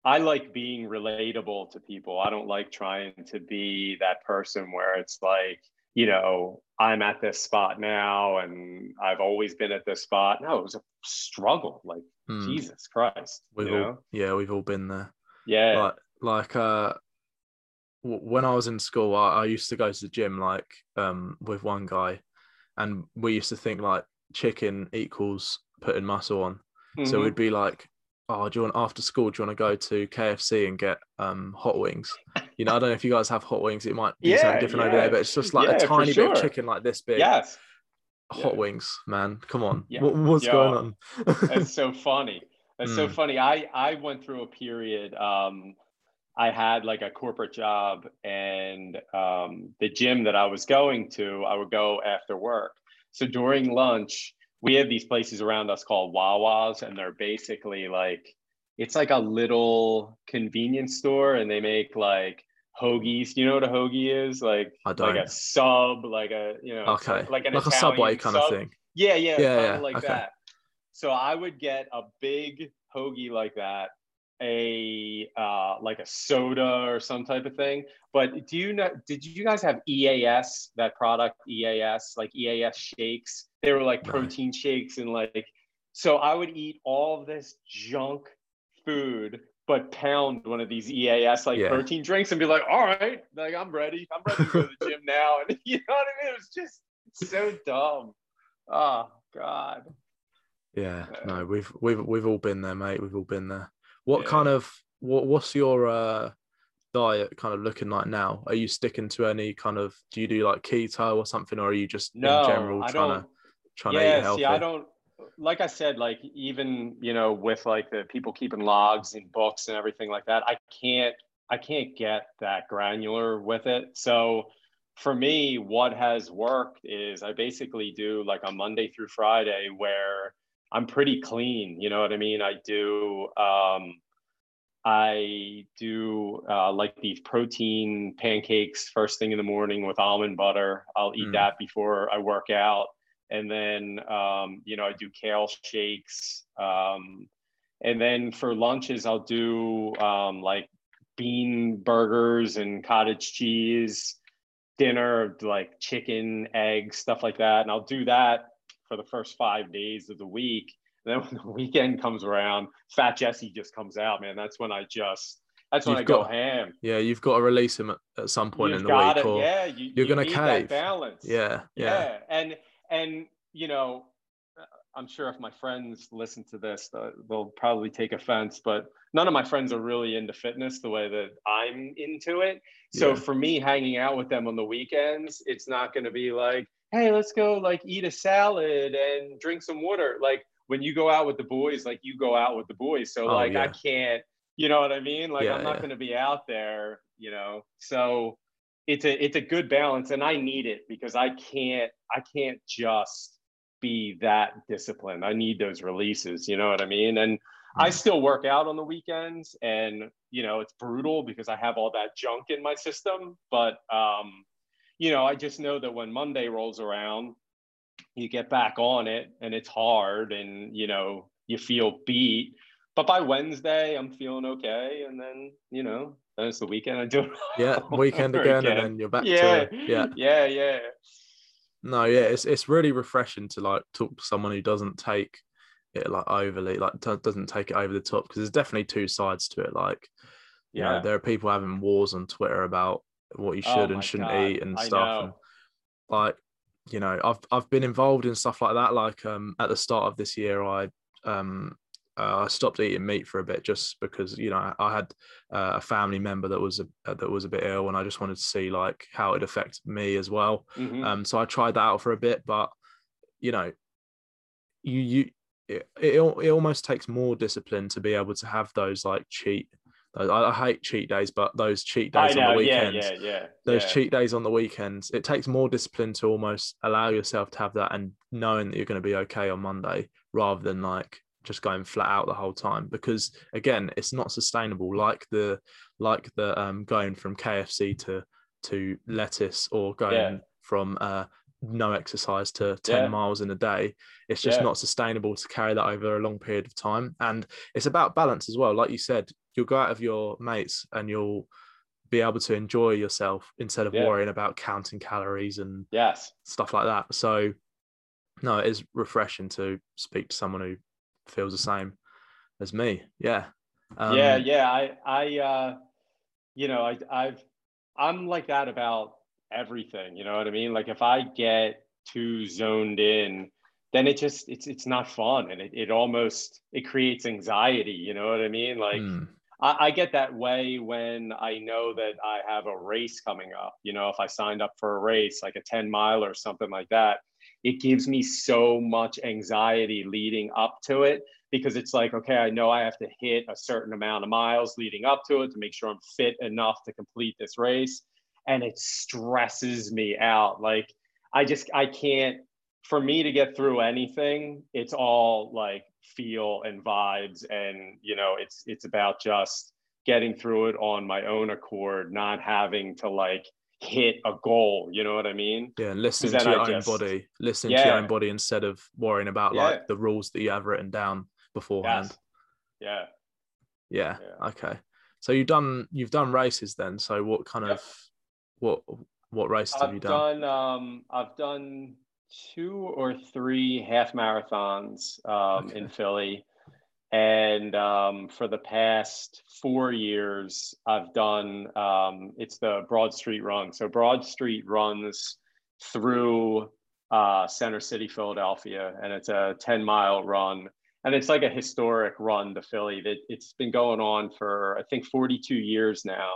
I like being relatable to people. I don't like trying to be that person where it's like you know, I'm at this spot now and I've always been at this spot. No, it was a struggle. Like hmm. Jesus Christ. We've all, know? yeah, we've all been there. Yeah. Like, like uh, when I was in school, I, I used to go to the gym like um with one guy, and we used to think like chicken equals putting muscle on. Mm-hmm. So we'd be like, oh, do you want after school? Do you want to go to KFC and get um, hot wings? You know, I don't know if you guys have hot wings. It might be yeah, something different yeah. over there, but it's just like yeah, a tiny sure. bit of chicken like this big. Yes. Hot wings, man. Come on. What, what's Yo, going on? That's so funny. That's mm. so funny. I I went through a period. Um, I had like a corporate job, and um, the gym that I was going to, I would go after work. So during lunch, we have these places around us called Wawas, and they're basically like it's like a little convenience store, and they make like hoagies. Do you know what a hoagie is? Like like a sub, like a you know, okay, like an like Italian a subway kind sub. of thing. Yeah, yeah, yeah, yeah. like okay. that. So I would get a big hoagie like that, a uh, like a soda or some type of thing. But do you know? Did you guys have EAS that product? EAS like EAS shakes. They were like protein shakes and like. So I would eat all of this junk food, but pound one of these EAS like yeah. protein drinks and be like, all right, like I'm ready. I'm ready to go to the gym [laughs] now. And you know what I mean? It was just so dumb. Oh God. Yeah, no, we've we've we've all been there, mate. We've all been there. What yeah. kind of what what's your uh, diet kind of looking like now? Are you sticking to any kind of do you do like keto or something, or are you just no, in general I trying to trying yeah, to eat healthy? See, I don't like I said, like even you know, with like the people keeping logs and books and everything like that, I can't I can't get that granular with it. So for me, what has worked is I basically do like a Monday through Friday where I'm pretty clean. You know what I mean? I do. Um, I do uh, like these protein pancakes first thing in the morning with almond butter. I'll eat mm. that before I work out, and then um, you know I do kale shakes. Um, and then for lunches, I'll do um, like bean burgers and cottage cheese. Dinner, like chicken, eggs, stuff like that, and I'll do that for the first five days of the week. And then [laughs] when the weekend comes around, Fat Jesse just comes out, man. That's when I just that's when you've I got, go ham. Yeah, you've got to release him at, at some point you've in the week, it. or yeah, you, are you gonna cave. balance. Yeah, yeah, yeah, and and you know, I'm sure if my friends listen to this, uh, they'll probably take offense, but none of my friends are really into fitness the way that I'm into it. So yeah. for me, hanging out with them on the weekends, it's not going to be like, hey, let's go like eat a salad and drink some water. Like when you go out with the boys, like you go out with the boys. So oh, like yeah. I can't, you know what I mean? Like yeah, I'm not yeah. going to be out there, you know. So it's a it's a good balance, and I need it because I can't I can't just be that disciplined. I need those releases. You know what I mean? And I mm. still work out on the weekends, and you know it's brutal because I have all that junk in my system. But um, you know, I just know that when Monday rolls around, you get back on it and it's hard and, you know, you feel beat. but by Wednesday, I'm feeling okay, and then you know, then it's the weekend. I do it. [laughs] Yeah, weekend again, again, and then you're back yeah, to yeah, [laughs] yeah, yeah. No, yeah, it's it's really refreshing to like talk to someone who doesn't take it like overly, like t- doesn't take it over the top because there's definitely two sides to it. Like, yeah, know, there are people having wars on Twitter about what you oh should oh and shouldn't God. eat and stuff, and like, you know, I've I've been involved in stuff like that. Like, um, at the start of this year, I um uh, I stopped eating meat for a bit just because you know I had uh, a family member that was a, uh, that was a bit ill, and I just wanted to see like how it affected me as well. Mm-hmm. Um, so I tried that out for a bit, but you know, you you it, it, it almost takes more discipline to be able to have those like cheat. I, I hate cheat days, but those cheat days on the weekends, yeah, yeah, yeah, those cheat days on the weekends, it takes more discipline to almost allow yourself to have that and knowing that you're going to be okay on Monday rather than like just going flat out the whole time. Because again it's not sustainable like the like the um going from kfc to to lettuce or going from uh no exercise to 10 yeah. miles in a day. It's just yeah. not sustainable to carry that over a long period of time. And it's about balance as well. Like you said you'll go out of your mates and you'll be able to enjoy yourself instead of yeah. worrying about counting calories and yes stuff like that so no it is refreshing to speak to someone who feels the same as me. Yeah. Um, yeah, yeah. I, I, uh, you know, I, I've, I'm like that about everything. You know what I mean? Like if I get too zoned in, then it just it's it's not fun, and it, it almost it creates anxiety. You know what I mean? Like. Mm. I, I get that way when I know that I have a race coming up. You know, if I signed up for a race, like a 10 mile or something like that, it gives me so much anxiety leading up to it because it's like, okay, I know I have to hit a certain amount of miles leading up to it to make sure I'm fit enough to complete this race. And it stresses me out. Like, I just, I can't, for me to get through anything, it's all like feel and vibes. And, you know, it's, it's about just getting through it on my own accord, not having to like hit a goal. You know what I mean? Yeah, listen to your I own just, body. Listen yeah. to your own body instead of worrying about yeah. like the rules that you have written down beforehand. Yes. Yeah. yeah. Yeah. Okay. So you've done you've done races then. So what kind yep. of what what races I've have you done? done um, I've done two or three half marathons um, okay. in Philly. And um, for the past four years, I've done um, it's the Broad Street Run. So Broad Street runs through uh, Center City, Philadelphia, and it's a 10 mile run. And it's like a historic run to Philly. That it's been going on for I think 42 years now,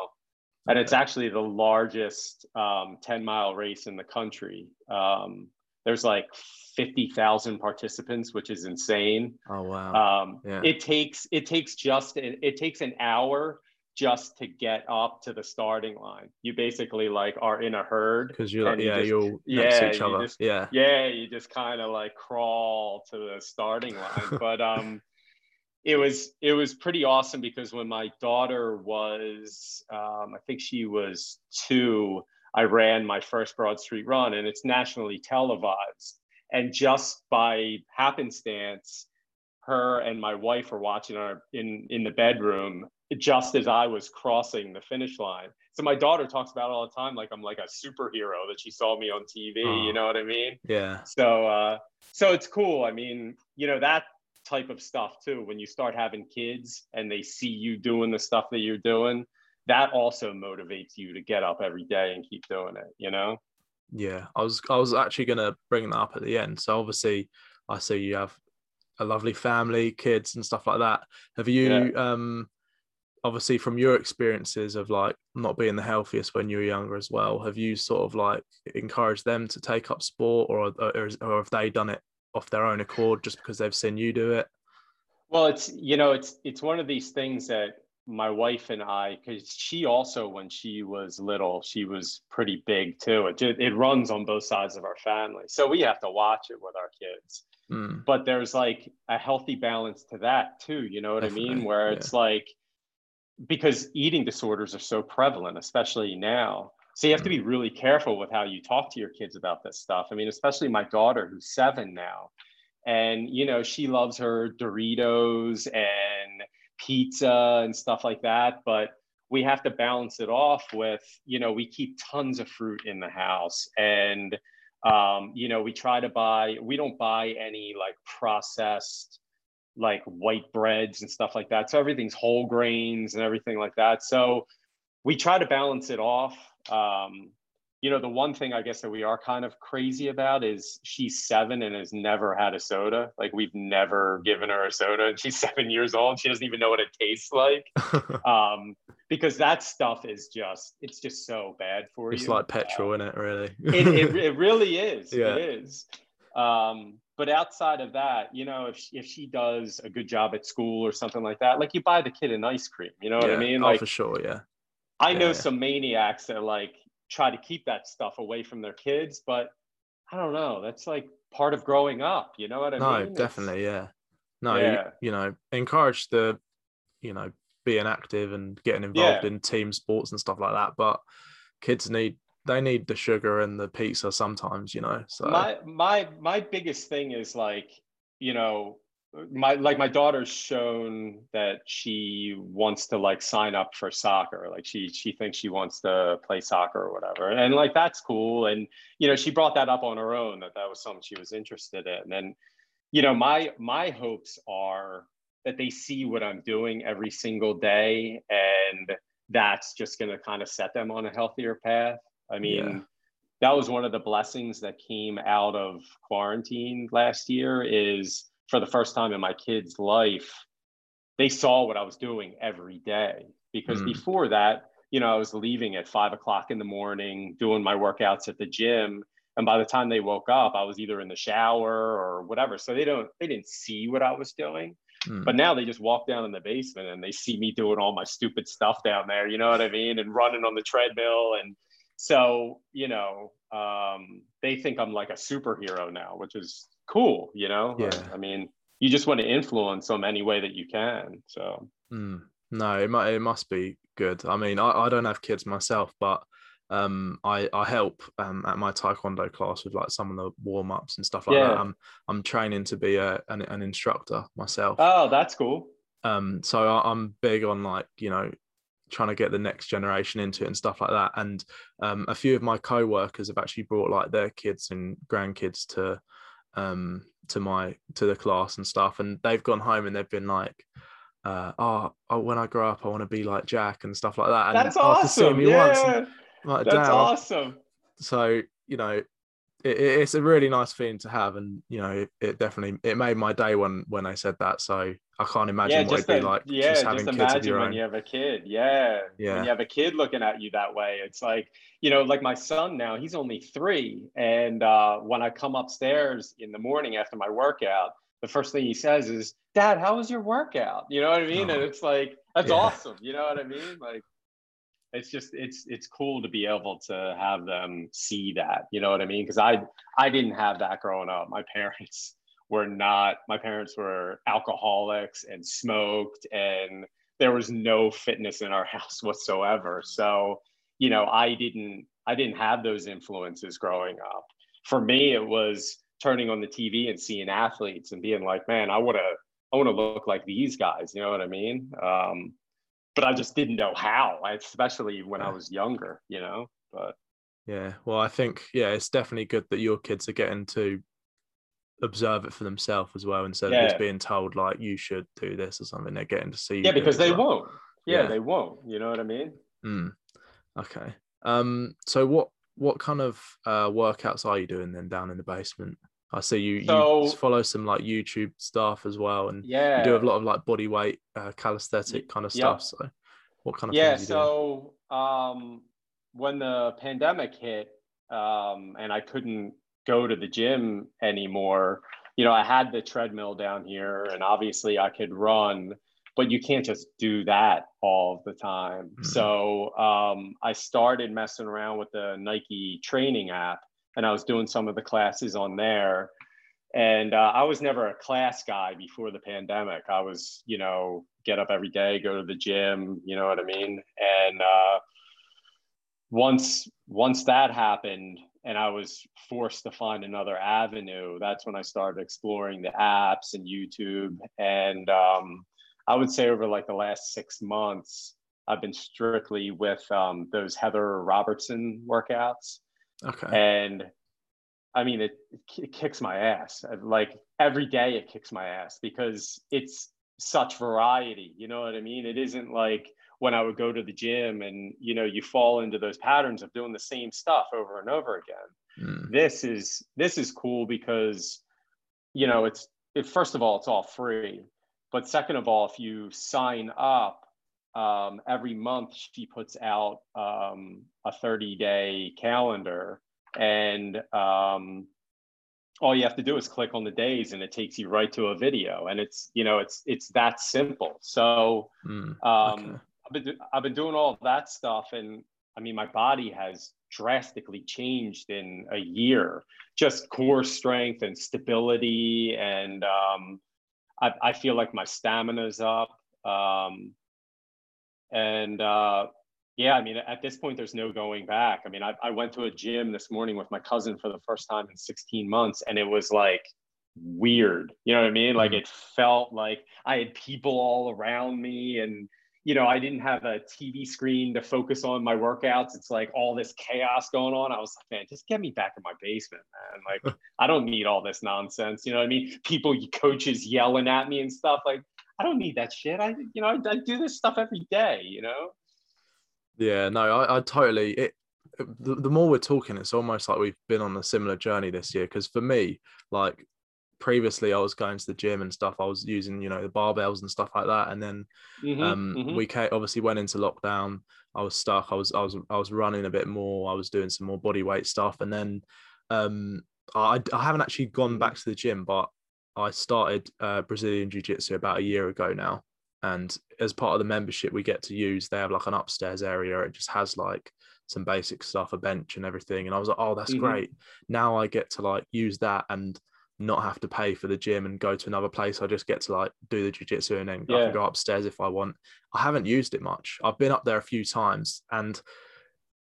and it's actually the largest um, 10 mile race in the country. There's like 50,000 participants, which is insane. Oh wow. Um, yeah. It takes it takes just it takes an hour just to get up to the starting line. You basically like are in a herd because you're like, yeah, you yeah, to each other. Just, yeah, yeah, you just kind of like crawl to the starting line. [laughs] but um, it was it was pretty awesome because when my daughter was um, I think she was two I ran my first Broad Street run, and it's nationally televised. And just by happenstance, her and my wife were watching our in in the bedroom just as I was crossing the finish line. So my daughter talks about it all the time, like I'm like a superhero that she saw me on TV. Oh, you know what I mean? Yeah. So uh, so it's cool. I mean, you know that type of stuff too. When you start having kids and they see you doing the stuff that you're doing, that also motivates you to get up every day and keep doing it you know? Yeah i was i was actually going to bring that up at the end. So obviously i see you have a lovely family kids and stuff like that. Have you yeah. um obviously from your experiences of like not being the healthiest when you were younger as well have you sort of like encouraged them to take up sport or or, or have they done it off their own accord just because they've seen you do it? Well it's you know it's it's one of these things that my wife and I, because she also, when she was little, she was pretty big too. It, it runs on both sides of our family. So we have to watch it with our kids. Mm. But there's like a healthy balance to that too. You know what Definitely. I mean? Where yeah. it's like, because eating disorders are so prevalent, especially now. So you have mm. to be hmm. really careful with how you talk to your kids about this stuff. I mean, especially my daughter who's seven now and you know she loves her Doritos and pizza and stuff like that, but we have to balance it off with you know we keep tons of fruit in the house. And um, you know we try to buy we don't buy any like processed like white breads and stuff like that. So everything's whole grains and everything like that. So we try to balance it off um, you know, the one thing I guess that we are kind of crazy about is she's seven and has never had a soda. Like we've never given her a soda, and she's [laughs] seven years old. She doesn't even know what it tastes like, [laughs] um, because that stuff is just it's just so bad for it's you. It's like petrol, um, in it? Really, it, it, [laughs] it really is. Yeah. It is. Um, but outside of that, you know, if she, if she does a good job at school or something like that, like you buy the kid an ice cream. You know yeah. what I mean? Oh, like for sure, yeah. I know yeah. some maniacs that like try to keep that stuff away from their kids but i don't know that's like part of growing up you know what i no, mean no definitely yeah no yeah. You, you, know encourage the you know being active and getting involved yeah. in team sports and stuff like that but kids need they need the sugar and the pizza sometimes you know so my my my biggest thing is like you know my like my daughter's shown that she wants to like sign up for soccer. Like she she thinks she wants to play soccer or whatever. And like that's cool. And you know she brought that up on her own that that was something she was interested in. And you know my my hopes are that they see what i'm doing every single day and that's just going to kind of set them on a healthier path. I mean yeah. that was one of the blessings that came out of quarantine last year is for the first time in my kid's life, they saw what I was doing every day. Because mm. before that, you know, I was leaving at five o'clock in the morning, doing my workouts at the gym. And by the time they woke up, I was either in the shower or whatever. So they don't, they didn't see what I was doing. Mm. But now they just walk down in the basement and they see me doing all my stupid stuff down there. You know what I mean? And running on the treadmill. And so, you know, um, they think I'm like a superhero now, which is cool, you know? Yeah. I mean, you just want to influence them any way that you can. So, mm. no, it, might, it must be good. I mean, I, I don't have kids myself, but um, I, I help um, at my taekwondo class with like some of the warm ups and stuff like yeah. that. I'm, I'm training to be a, an, an instructor myself. Oh, that's cool. Um, so I, I'm big on like, you know, trying to get the next generation into it and stuff like that. And um, a few of my co-workers have actually brought like their kids and grandkids to um, to my to the class and stuff, and they've gone home and they've been like, uh, oh, oh, when I grow up, I want to be like Jack and stuff like that. And That's awesome. yeah. And, like, That's awesome. So you know, it, it's a really nice feeling to have, and you know, it, it, definitely it made my day when when I said that. So I can't imagine yeah, what it'd be like. Yeah, just, having just imagine when own. you have a kid. Yeah, yeah. When you have a kid looking at you that way, it's like you know, like my son now. He's only three, and uh, when I come upstairs in the morning after my workout, the first thing he says is, "Dad, how was your workout?" You know what I mean? Oh, and it's like that's yeah. awesome. You know what I mean? Like it's just it's it's cool to be able to have them see that you know what i mean? Because i i didn't have that growing up. My parents [laughs] were not my parents were alcoholics and smoked and there was no fitness in our [laughs] house whatsoever. So you know i didn't i didn't have those influences growing up. For me it was turning on the tv and seeing athletes and being like man i want to i want to look like these guys you know what i mean? Um, but I just didn't know how, especially when I was younger, you know. But yeah, well, I think yeah, it's definitely good that your kids are getting to observe it for themselves as well instead yeah. of just being told like you should do this or something. They're getting to see. Yeah, because they well. won't. Yeah, yeah, they won't. You know what I mean? Mm. Okay. Um. So what what kind of uh, workouts are you doing then down in the basement? I see you so, you follow some like YouTube stuff as well, and yeah, you do a lot of like body weight, uh, calisthenic kind of stuff. Yep. So, what kind of yeah? so, um, when the pandemic hit, um, and I couldn't go to the gym anymore, you know, I had the treadmill down here, and obviously I could run, but you can't just do that all the time. Mm-hmm. So, um, I started messing around with the Nike training app and I was doing some of the classes on there. And uh, I was never a class guy before the pandemic. I was, you know, get up every day, go to the gym, you know what I mean? And uh, once once that happened, and I was forced to find another avenue. That's when I started exploring the apps and YouTube. And um, I would say over like the last six months, I've been strictly with um, those Heather Robertson workouts. Okay. And I mean, it, it kicks my ass. Like every day, it kicks my ass because it's such variety. You know what I mean? It isn't like when I would go to the gym and you know you fall into those patterns of doing the same stuff over and over again. Mm. This is this is cool because you know it's it, first of all it's all free, but second of all if you sign up um, every month she puts out um, a 30 day calendar and um, all you have to do is click on the days and it takes you right to a video and it's you know it's it's that simple so mm, okay. I've been I've been doing all that stuff, and I mean, my body has drastically changed in a year. Just core strength and stability, and um, I, I feel like my stamina's up. Um, and uh, yeah, I mean, at this point, there's no going back. I mean, I, I went to a gym this morning with my cousin for the first time in 16 months, and it was like weird. You know what I mean? Like mm-hmm. it felt like I had people all around me and you know, I didn't have a TV screen to focus on my workouts. It's like all this chaos going on. I was like, man, just get me back in my basement, man. Like, [laughs] I don't need all this nonsense. You know what I mean? People, coaches yelling at me and stuff. Like, I don't need that shit. I, you know, I, I do this stuff every day, you know? Yeah, no, I, I totally, it, the, the more we're talking, it's almost like we've been on a similar journey this year. Cause for me, like previously I was going to the gym and stuff. I was using, you know, the barbells and stuff like that. And then mm-hmm, um, mm-hmm. we came, obviously went into lockdown. I was stuck. I was I was I was running a bit more. I was doing some more body weight stuff. And then um, I I haven't actually gone back to the gym, but I started uh, Brazilian Jiu Jitsu about a year ago now. And as part of the membership, we get to use. They have like an upstairs area. It just has like some basic stuff, a bench and everything. And I was like, oh, that's mm-hmm. great. Now I get to like use that and not have to pay for the gym and go to another place. I just get to like do the jujitsu and then yeah. I can go upstairs if I want. I haven't used it much. I've been up there a few times and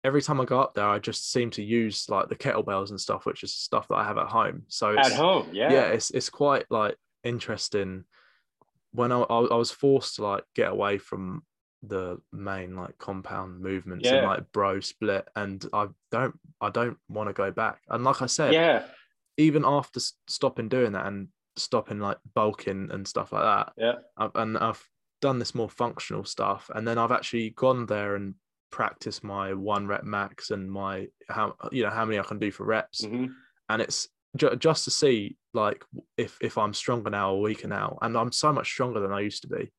every time I go up there, I just seem to use like the kettlebells and stuff, which is stuff that I have at home. So at home, yeah, yeah, it's it's quite like interesting. When I, I, I was forced to like get away from the main like compound movements yeah. and like bro split, and I don't I don't want to go back. And like I said, yeah, even after stopping doing that and stopping like bulking and stuff like that. Yeah. I've, and I've done this more functional stuff, and then I've actually gone there and practiced my one rep max and my how you know how many I can do for reps, mm-hmm. and it's ju- just to see like if if I'm stronger now or weaker now, and I'm so much stronger than I used to be.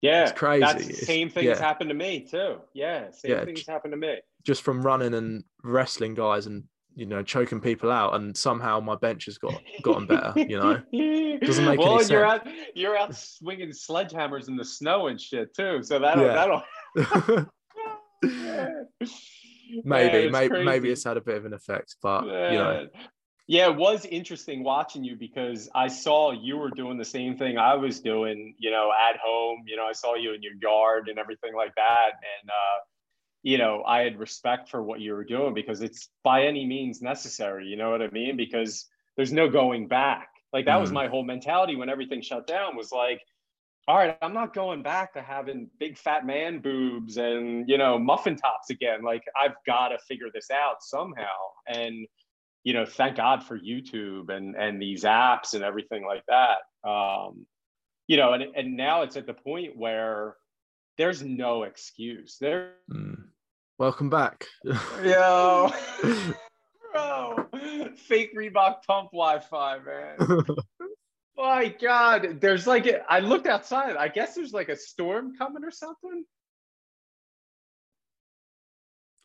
Yeah, it's crazy. That's same things yeah. happened to me too. Yeah, same yeah, things happened to me. Just from running and wrestling guys and you know choking people out and somehow my bench has got gotten better you know doesn't make well, any sense you're out you're out swinging sledgehammers in the snow and shit too so that'll yeah. that'll [laughs] [laughs] [laughs] maybe maybe maybe it's had a bit of an effect but you know yeah it was interesting watching you because i saw you were doing the same thing i was doing you know at home you know i saw you in your yard and everything like that and uh you know, I had respect for what you were doing because it's by any means necessary. You know what I mean? Because there's no going back. Like that mm. was my whole mentality when everything shut down was like, all right, I'm not going back to having big fat man boobs and, you know, muffin tops again. Like I've got to figure this out somehow. And, you know, thank God for YouTube and, and these apps and everything like that. Um, you know, and, and now it's at the point where there's no excuse. There. Mm. Welcome back. Yo, [laughs] bro, fake Reebok pump Wi-Fi, man. [laughs] My God, there's like I looked outside. I guess there's like a storm coming or something.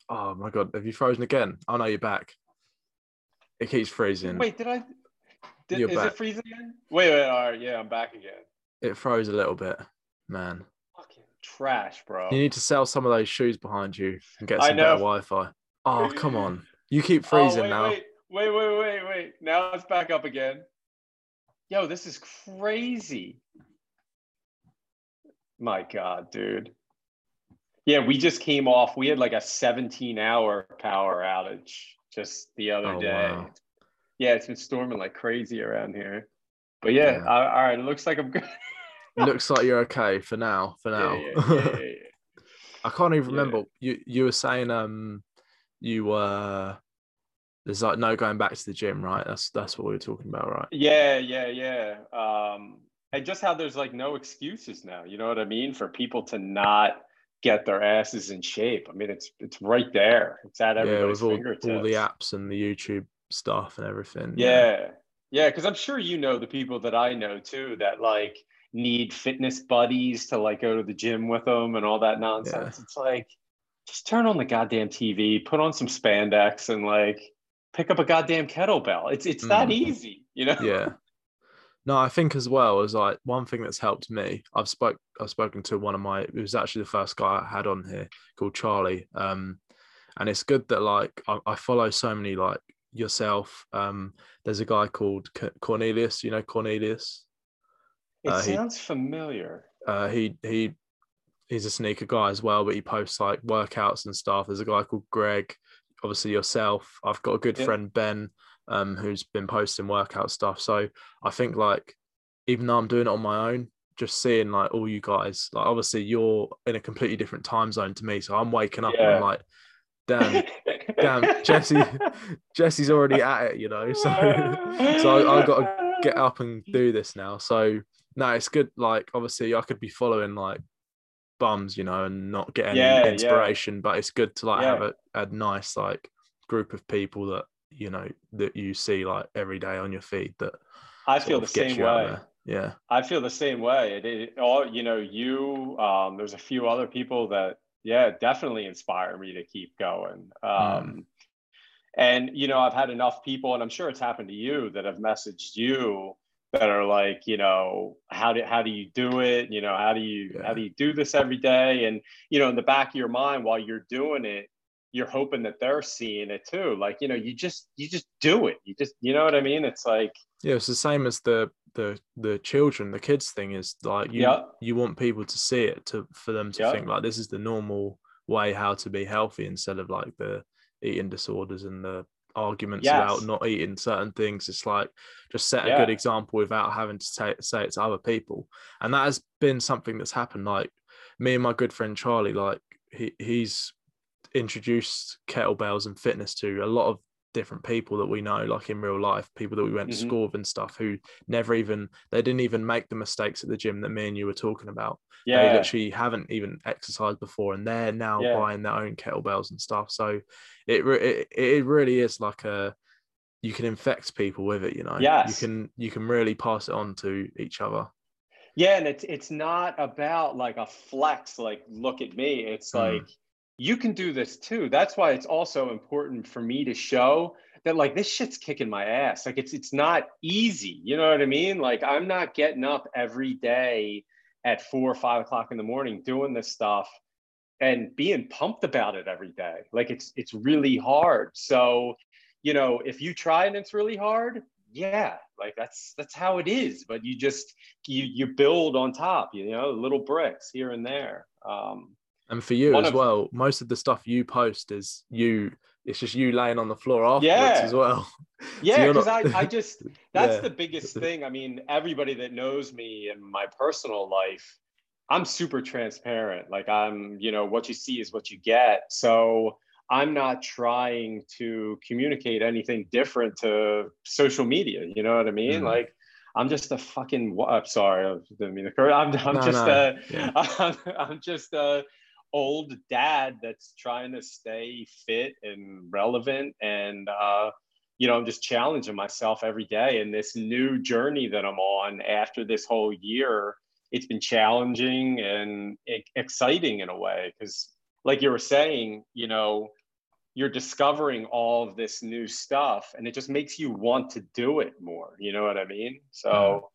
Oh my God, have you frozen again? Oh no, you're back. It keeps freezing. Wait, did I? Did, is back. it freezing again? Wait, wait, all right, yeah, I'm back again. It froze a little bit, man Fucking trash, bro. You need to sell some of those shoes behind you and get some better Wi-Fi. Oh, come on. You keep [laughs] oh, freezing oh, wait, now. Wait, wait, wait, wait, wait. Now it's back up again. Yo, this is crazy. My God, dude. Yeah, we just came off. We had like a 17 hour power outage just the other oh, day. Wow. Yeah, it's been storming like crazy around here. But yeah, yeah. I, all right. It looks like I'm good. looks like you're okay for now. For now. [laughs] Yeah, yeah, I can't even remember. You you were saying um you were there's like no going back to the gym, right? That's that's what we were talking about, right? Yeah, yeah, yeah. Um, and just how there's like no excuses now. You know what I mean? For people to not get their asses in shape. I mean, it's it's right there. It's at everybody's yeah, with all, all the apps and the YouTube stuff and everything. Yeah, yeah. Because I'm sure you know the people that I know too that like need fitness buddies to like go to the gym with them and all that nonsense. Yeah. It's like just turn on the goddamn TV, put on some spandex, and like pick up a goddamn kettlebell. It's it's mm. that easy, you know? Yeah. No, I think as well as like one thing that's helped me. I've spoke I've spoken to one of my it was actually the first guy I had on here called Charlie. Um, and it's good that like I, I follow so many like yourself. Um, there's a guy called Cornelius. You know Cornelius. It uh, sounds he, familiar. Uh, he he he's a sneaker guy as well, but he posts like workouts and stuff. There's a guy called Greg obviously yourself. I've got a good friend Ben, um, who's been posting workout stuff. So I think like even though I'm doing it on my own, just seeing like all you guys, like obviously you're in a completely different time zone to me. So I'm waking up yeah. and I'm like, damn, damn, [laughs] Jesse, Jesse's already at it, you know. [laughs] So so I, I've got to get up and do this now. So no, it's good. Like obviously I could be following like bums, you know, and not get any yeah, inspiration. Yeah. But it's good to like yeah. have a, a nice like group of people that you know that you see like every day on your feed. That I feel the same way. Yeah, I feel the same way. It, it, all you know, you um, there's a few other people that yeah definitely inspire me to keep going. Um, mm. And you know, I've had enough people, and I'm sure it's happened to you that have messaged you that are like you know how do how do you do it you know how do you yeah. how do you do this every day and you know in the back of your mind while you're doing it you're hoping that they're seeing it too like you know you just you just do it you just you know what i mean it's like yeah it's the same as the the the children the kids thing is like you yeah. you want people to see it to for them to yeah. think like this is the normal way how to be healthy instead of like the eating disorders and the arguments yes. about not eating certain things. It's like just set a yeah. good example without having to say, say it to other people. And that has been something that's happened. Like me and my good friend Charlie, like he, he's introduced kettlebells and fitness to a lot of different people that we know like in real life people that we went mm-hmm. to school with and stuff who never even they didn't even make the mistakes at the gym that me and you were talking about. Yeah. they literally haven't even exercised before and they're now yeah. buying their own kettlebells and stuff. So it, it it really is like a you can infect people with it you know? Yeah you can you can really pass it on to each other. Yeah and it's it's not about like a flex like look at me. It's mm. like you can do this too. That's why it's also important for me to show that like this shit's kicking my ass. Like it's it's not easy. You know what I mean? Like I'm not getting up every day at four or five o'clock in the morning doing this stuff and being pumped about it every day. Like it's it's really hard. So, you know, if you try and it's really hard, yeah, like that's that's how it is. But you just you you build on top, you know, little bricks here and there. Um, and for you One as of, well, most of the stuff you post is you. It's just you laying on the floor afterwards yeah. as well. [laughs] Yeah, because so not... I, I just [laughs] that's yeah. the biggest thing. I mean, everybody that knows me in my personal life, I'm super transparent. Like I'm, you know, what you see is what you get. So I'm not trying to communicate anything different to social media. You know what I mean? Mm. Like I'm just a fucking. I'm sorry, I didn't mean I'm, I'm no, just no. a. Yeah. [laughs] I'm just a old dad that's trying to stay fit and relevant and uh, you know i'm just challenging myself every day. In this new journey that i'm on after this whole year it's been challenging and exciting in a way. Because like you were saying you know you're discovering all of this new stuff and it just makes you want to do it more. You know what i mean? So mm-hmm.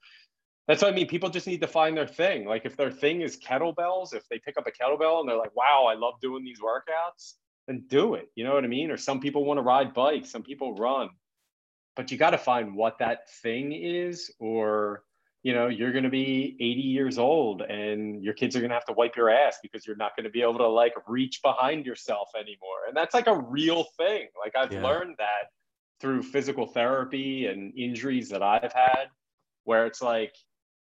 That's what I mean. People just need to find their thing. Like if their thing is kettlebells, if they pick up a kettlebell and they're like, wow, I love doing these workouts, then do it. You know what I mean? Or some people want to ride bikes, some people run. But you got to find what that thing is, or you know, you're going to be 80 years old and your kids are going to have to wipe your ass because you're not going to be able to like reach behind yourself anymore. And that's like a real thing. Like I've yeah. learned that through physical therapy and injuries that I've had, where it's like,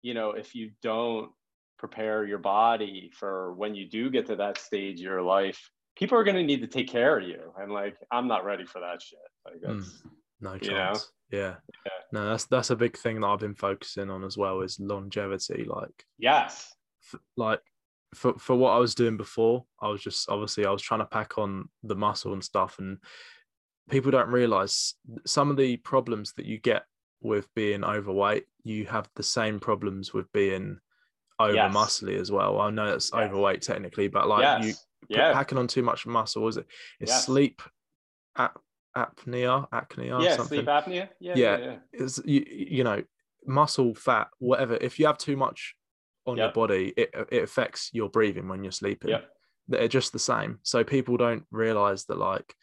you know, if you don't prepare your body for when you do get to that stage of your life, people are going to need to take care of you. And like, I'm not ready for that shit. Like, mm, no chance. Yeah. yeah. No, that's that's a big thing that I've been focusing on as well is longevity. Like, yes, f- like for for what I was doing before, I was just obviously I was trying to pack on the muscle and stuff, and people don't realize some of the problems that you get with being overweight. You have the same problems with being over yes. muscly as well. I know it's yes. overweight technically, but like yes. you yeah. packing on too much muscle, is it? It's sleep ap- apnea, apnea, yeah, something. sleep apnea. Yeah, yeah, yeah. It's you, you know, muscle, fat, whatever. If you have too much on yep. your body, it it affects your breathing when you're sleeping. Yep. They're just the same. So people don't realize that like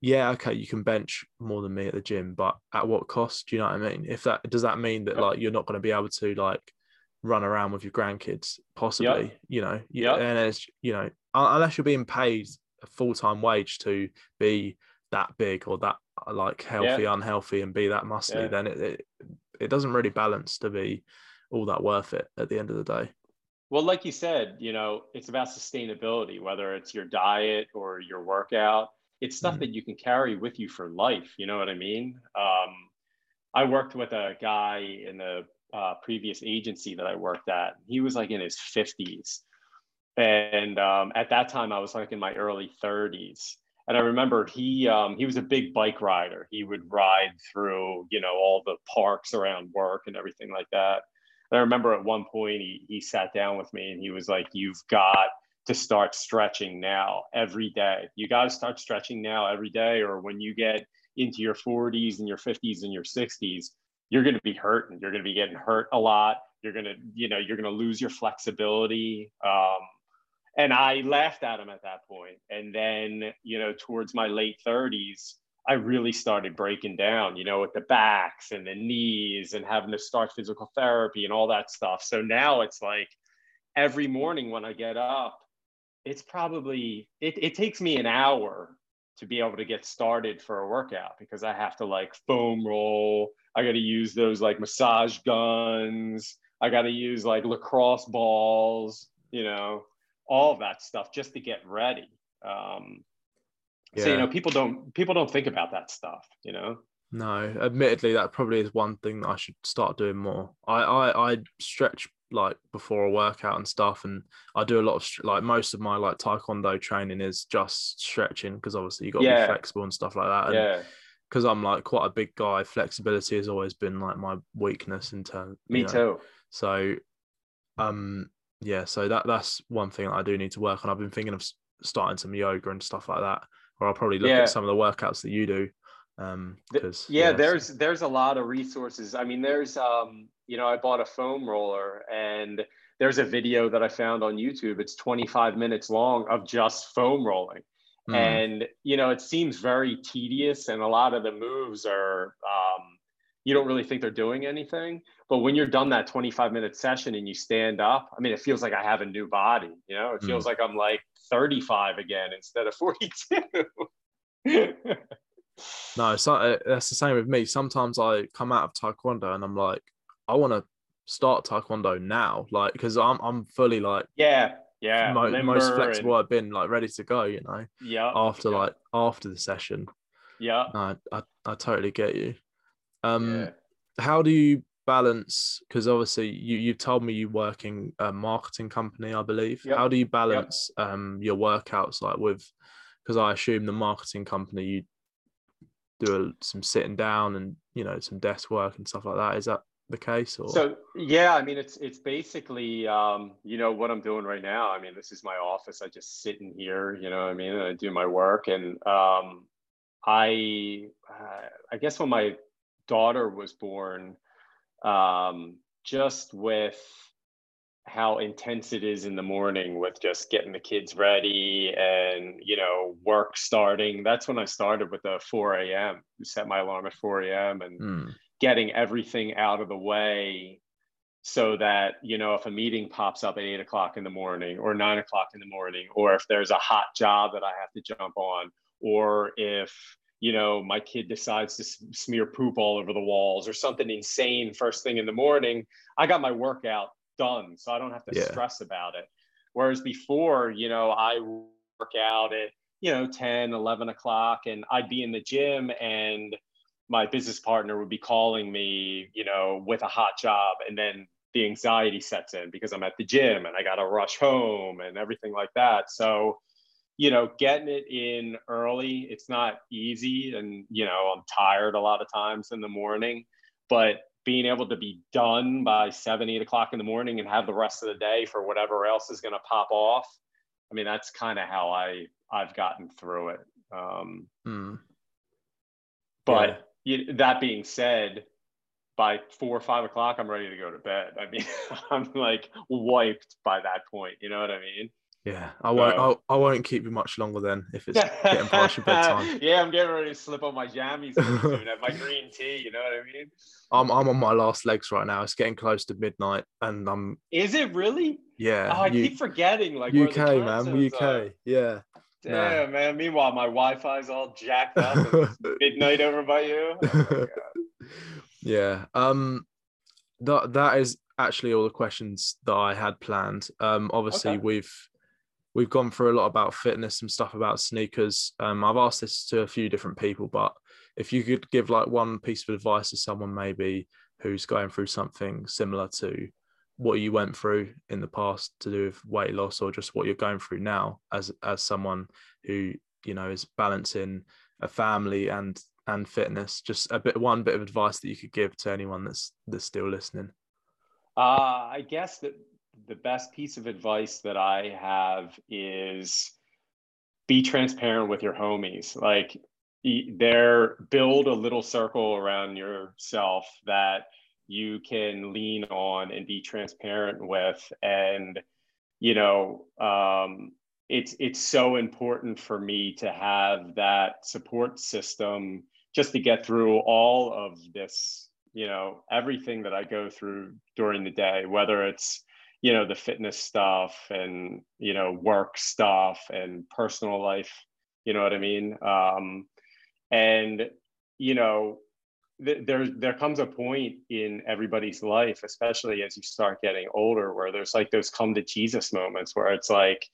yeah, okay, you can bench more than me at the gym, but at what cost? Do you know what I mean? If that does that mean that like you're not going to be able to like run around with your grandkids, possibly, you know, yeah, and it's you know, unless you're being paid a full time wage to be that big or that uh, like healthy, yeah. unhealthy, and be that muscly, then it, it it doesn't really balance to be all that worth it at the end of the day. Well, like you said, you know, it's about sustainability, whether it's your diet or your workout. It's stuff mm. that you can carry with you for life. You know what I mean? Um, I worked with a guy in the uh, previous agency that I worked at. He was like in his 50s. And um, at that time, I was like in my early 30s. And I remember he um, he was a big bike rider. He would ride through, you know, all the parks around work and everything like that. And I remember at one point he he sat down with me and he was like, "You've got to start stretching now every day. You got to start stretching now every day, or when you get into your 40s and your 50s and your 60s, you're going to be hurting. You're going to be getting hurt a lot. You're going to, you know, you're going to lose your flexibility. Um, and I laughed at him at that point. And then, you know, towards my late 30s, I really started breaking down, you know, with the backs and the knees and having to start physical therapy and all that stuff. So now it's like every morning when I get up, it's probably, it, it takes me an hour to be able to get started for a workout because I have to like foam roll. I got to use those like massage guns. I got to use like lacrosse balls, you know, all that stuff just to get ready. Um, yeah. So you know, people don't people don't think about that stuff. You know. No, admittedly, that probably is one thing that I should start doing more. I I, I stretch like before a workout and stuff, and I do a lot of like most of my like taekwondo training is just stretching because obviously you got to yeah. be flexible and stuff like that. And yeah. Because I'm like quite a big guy, flexibility has always been like my weakness in terms. Me know. too. So, um, yeah, so that that's one thing that I do need to work on. I've been thinking of starting some yoga and stuff like that, or I'll probably look yeah. at some of the workouts that you do. Um, because yeah, yeah, there's there's a lot of resources. I mean, there's um, you know, I bought a foam roller and there's a video that I found on YouTube. It's 25 minutes long of just foam rolling. Mm. And you know, it seems very tedious, and a lot of the moves are um, you don't really think they're doing anything. But when you're done that 25 minute session and you stand up, I mean, it feels like I have a new body. You know, it feels mm. like I'm like 35 again instead of [laughs] 42. [laughs] no, so uh, that's the same with me. Sometimes I come out of taekwondo and I'm like, I want to start taekwondo now, like because I'm I'm fully like yeah yeah mo- most flexible and... I've been like ready to go. You know, yeah. After like after the session. Yeah. No, I I totally get you. Um, yeah. how do you balance because obviously you you've told me you work in a marketing company i believe yep. how do you balance yep. um your workouts like with because i assume the marketing company you do a, some sitting down and you know some desk work and stuff like that is that the case or? So yeah i mean it's it's basically um you know what i'm doing right now. I mean this is my office. I just sit in here you know i mean? I do my work. And um i uh, i guess when my daughter was born um, just with how intense it is in the morning with just getting the kids ready and you know work starting that's when i started with the 4 a.m set my alarm at 4 a.m and mm. Getting everything out of the way so that you know if a meeting pops up at eight o'clock in the morning or nine o'clock in the morning or if there's a hot job that i have to jump on or if you know my kid decides to smear poop all over the walls or something insane first thing in the morning i got my workout done so i don't have to yeah. stress about it whereas before you know i work out at you know 10 11 o'clock and i'd be in the gym and my business partner would be calling me, you know, with a hot job, and then the anxiety sets in because I'm at the gym and I got to rush home and everything like that. So, you know, getting it in early, it's not easy, and you know, I'm tired a lot of times in the morning, but being able to be done by seven, eight o'clock in the morning and have the rest of the day for whatever else is going to pop off. I mean, that's kind of how I I've gotten through it. Um, mm. But you, that being said, by four or five o'clock, I'm ready to go to bed. I mean, [laughs] I'm like wiped by that point. You know what I mean? Yeah, I won't. Um, I won't keep you much longer then if it's getting past your bedtime. [laughs] yeah, I'm getting ready to slip on my jammies soon. [laughs] Have my green tea. You know what I mean? I'm I'm on my last legs right now. It's getting close to midnight, and I'm. Is it really? Yeah. Oh, I U- keep forgetting. Like UK, man, UK. Are. Yeah. Yeah, no. man. Meanwhile, my Wi-Fi's all jacked up. [laughs] midnight over by you. Oh [laughs] yeah. Um. That that is actually all the questions that I had planned. Um. Obviously, okay. we've we've gone through a lot about fitness and stuff about sneakers. Um. I've asked this to a few different people, but if you could give like one piece of advice to someone maybe who's going through something similar to what you went through in the past to do with weight loss or just what you're going through now as as someone who you know is balancing a family and and fitness just a bit one bit of advice that you could give to anyone that's that's still listening. Uh i guess that the best piece of advice that i have is be transparent with your homies. Like there build a little circle around yourself that you can lean on and be transparent with. And you know um, it's it's so important for me to have that support system just to get through all of this you know everything that i go through during the day whether it's you know the fitness stuff and you know work stuff and personal life you know what i mean? Um, and you know there there comes a point in everybody's life especially as you start getting older where there's like those come to jesus moments where it's like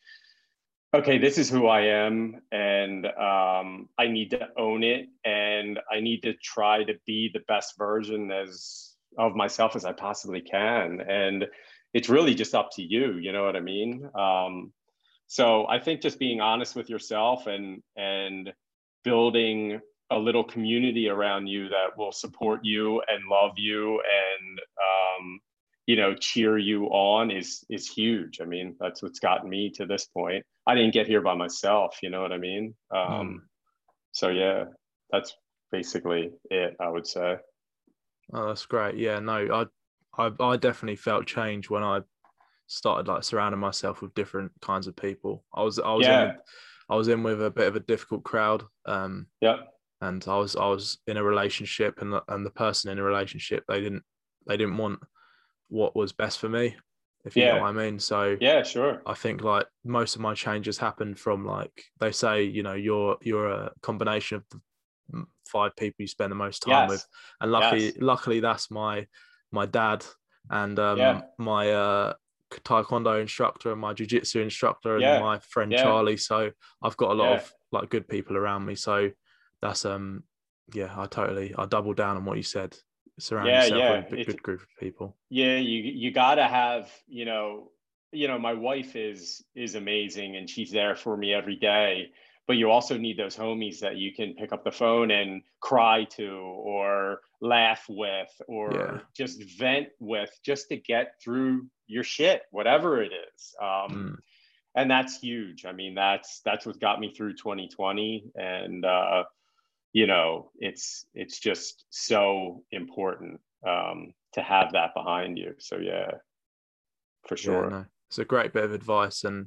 okay this is who i am and um, i need to own it and i need to try to be the best version as of myself as i possibly can. And it's really just up to you you know what i mean? Um, so i think just being honest with yourself and and building a little community around you that will support you and love you and um, you know cheer you on is is huge. I mean that's what's gotten me to this point. I didn't get here by myself you know what i mean? Um, mm. so yeah that's basically it i would say. Oh that's great. Yeah no i i, I definitely felt change when i started like surrounding myself with different kinds of people. I was i was yeah. in I was in with a bit of a difficult crowd um yeah and I was I was in a relationship and the, and the person in a relationship they didn't they didn't want what was best for me if you yeah. know what I mean so yeah sure I think like most of my changes happened from like they say you know you're you're a combination of the five people you spend the most time yes. with and luckily yes. luckily that's my my dad and um, yeah. my uh, taekwondo instructor and my jiu-jitsu instructor and yeah. my friend Charlie so I've got a lot of like good people around me so that's um yeah i totally i double down on what you said surround yeah, yourself yeah. with a good group of people yeah you you gotta have you know you know my wife is is amazing and she's there for me every day but you also need those homies that you can pick up the phone and cry to or laugh with or yeah. just vent with just to get through your shit whatever it is um, mm. and that's huge i mean that's that's what got me through 2020 and uh, you know it's it's just so important um, to have that behind you so yeah for sure yeah, no, it's a great bit of advice and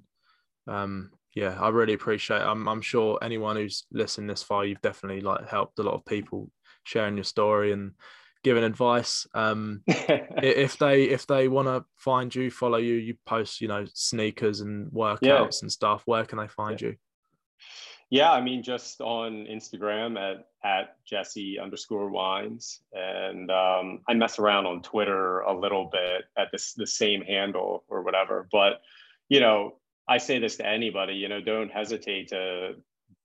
um, yeah i really appreciate it. I'm, I'm sure anyone who's listened this far you've definitely like helped a lot of people sharing your story and giving advice. Um, [laughs] if they if they want to find you, follow you, you post you know sneakers and workouts yeah. and stuff. Where can they find yeah. you? Yeah, I mean, just on Instagram at at Jesse underscore Wines, and um, I mess around on Twitter a little bit at this the same handle or whatever. But you know, I say this to anybody. You know, don't hesitate to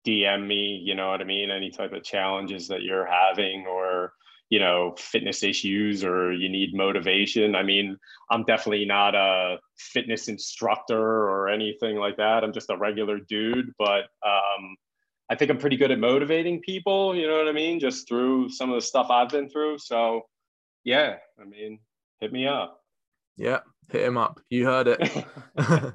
DM me. You know what I mean? Any type of challenges that you're having, or you know fitness issues or you need motivation. I mean i'm definitely not a fitness instructor or anything like that. I'm just a regular dude but um, i think i'm pretty good at motivating people you know what i mean? Just through some of the stuff i've been through. So yeah i mean hit me up. Yeah hit him up. You heard it. [laughs] [laughs]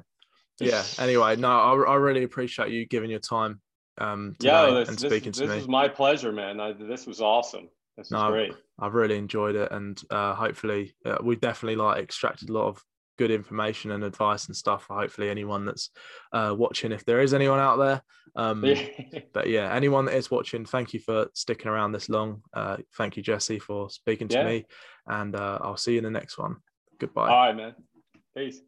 Yeah anyway no I, I really appreciate you giving your time um yeah this, and speaking this, to this me. this is my pleasure man. I, this was awesome this no, great. I've really enjoyed it, and uh, hopefully, uh, we definitely like extracted a lot of good information and advice and stuff for hopefully anyone that's uh, watching, if there is anyone out there. Um, [laughs] but yeah, anyone that is watching, thank you for sticking around this long. Uh, thank you, Jesse, for speaking to yeah. me, and uh, I'll see you in the next one. Goodbye. All right, man. Peace.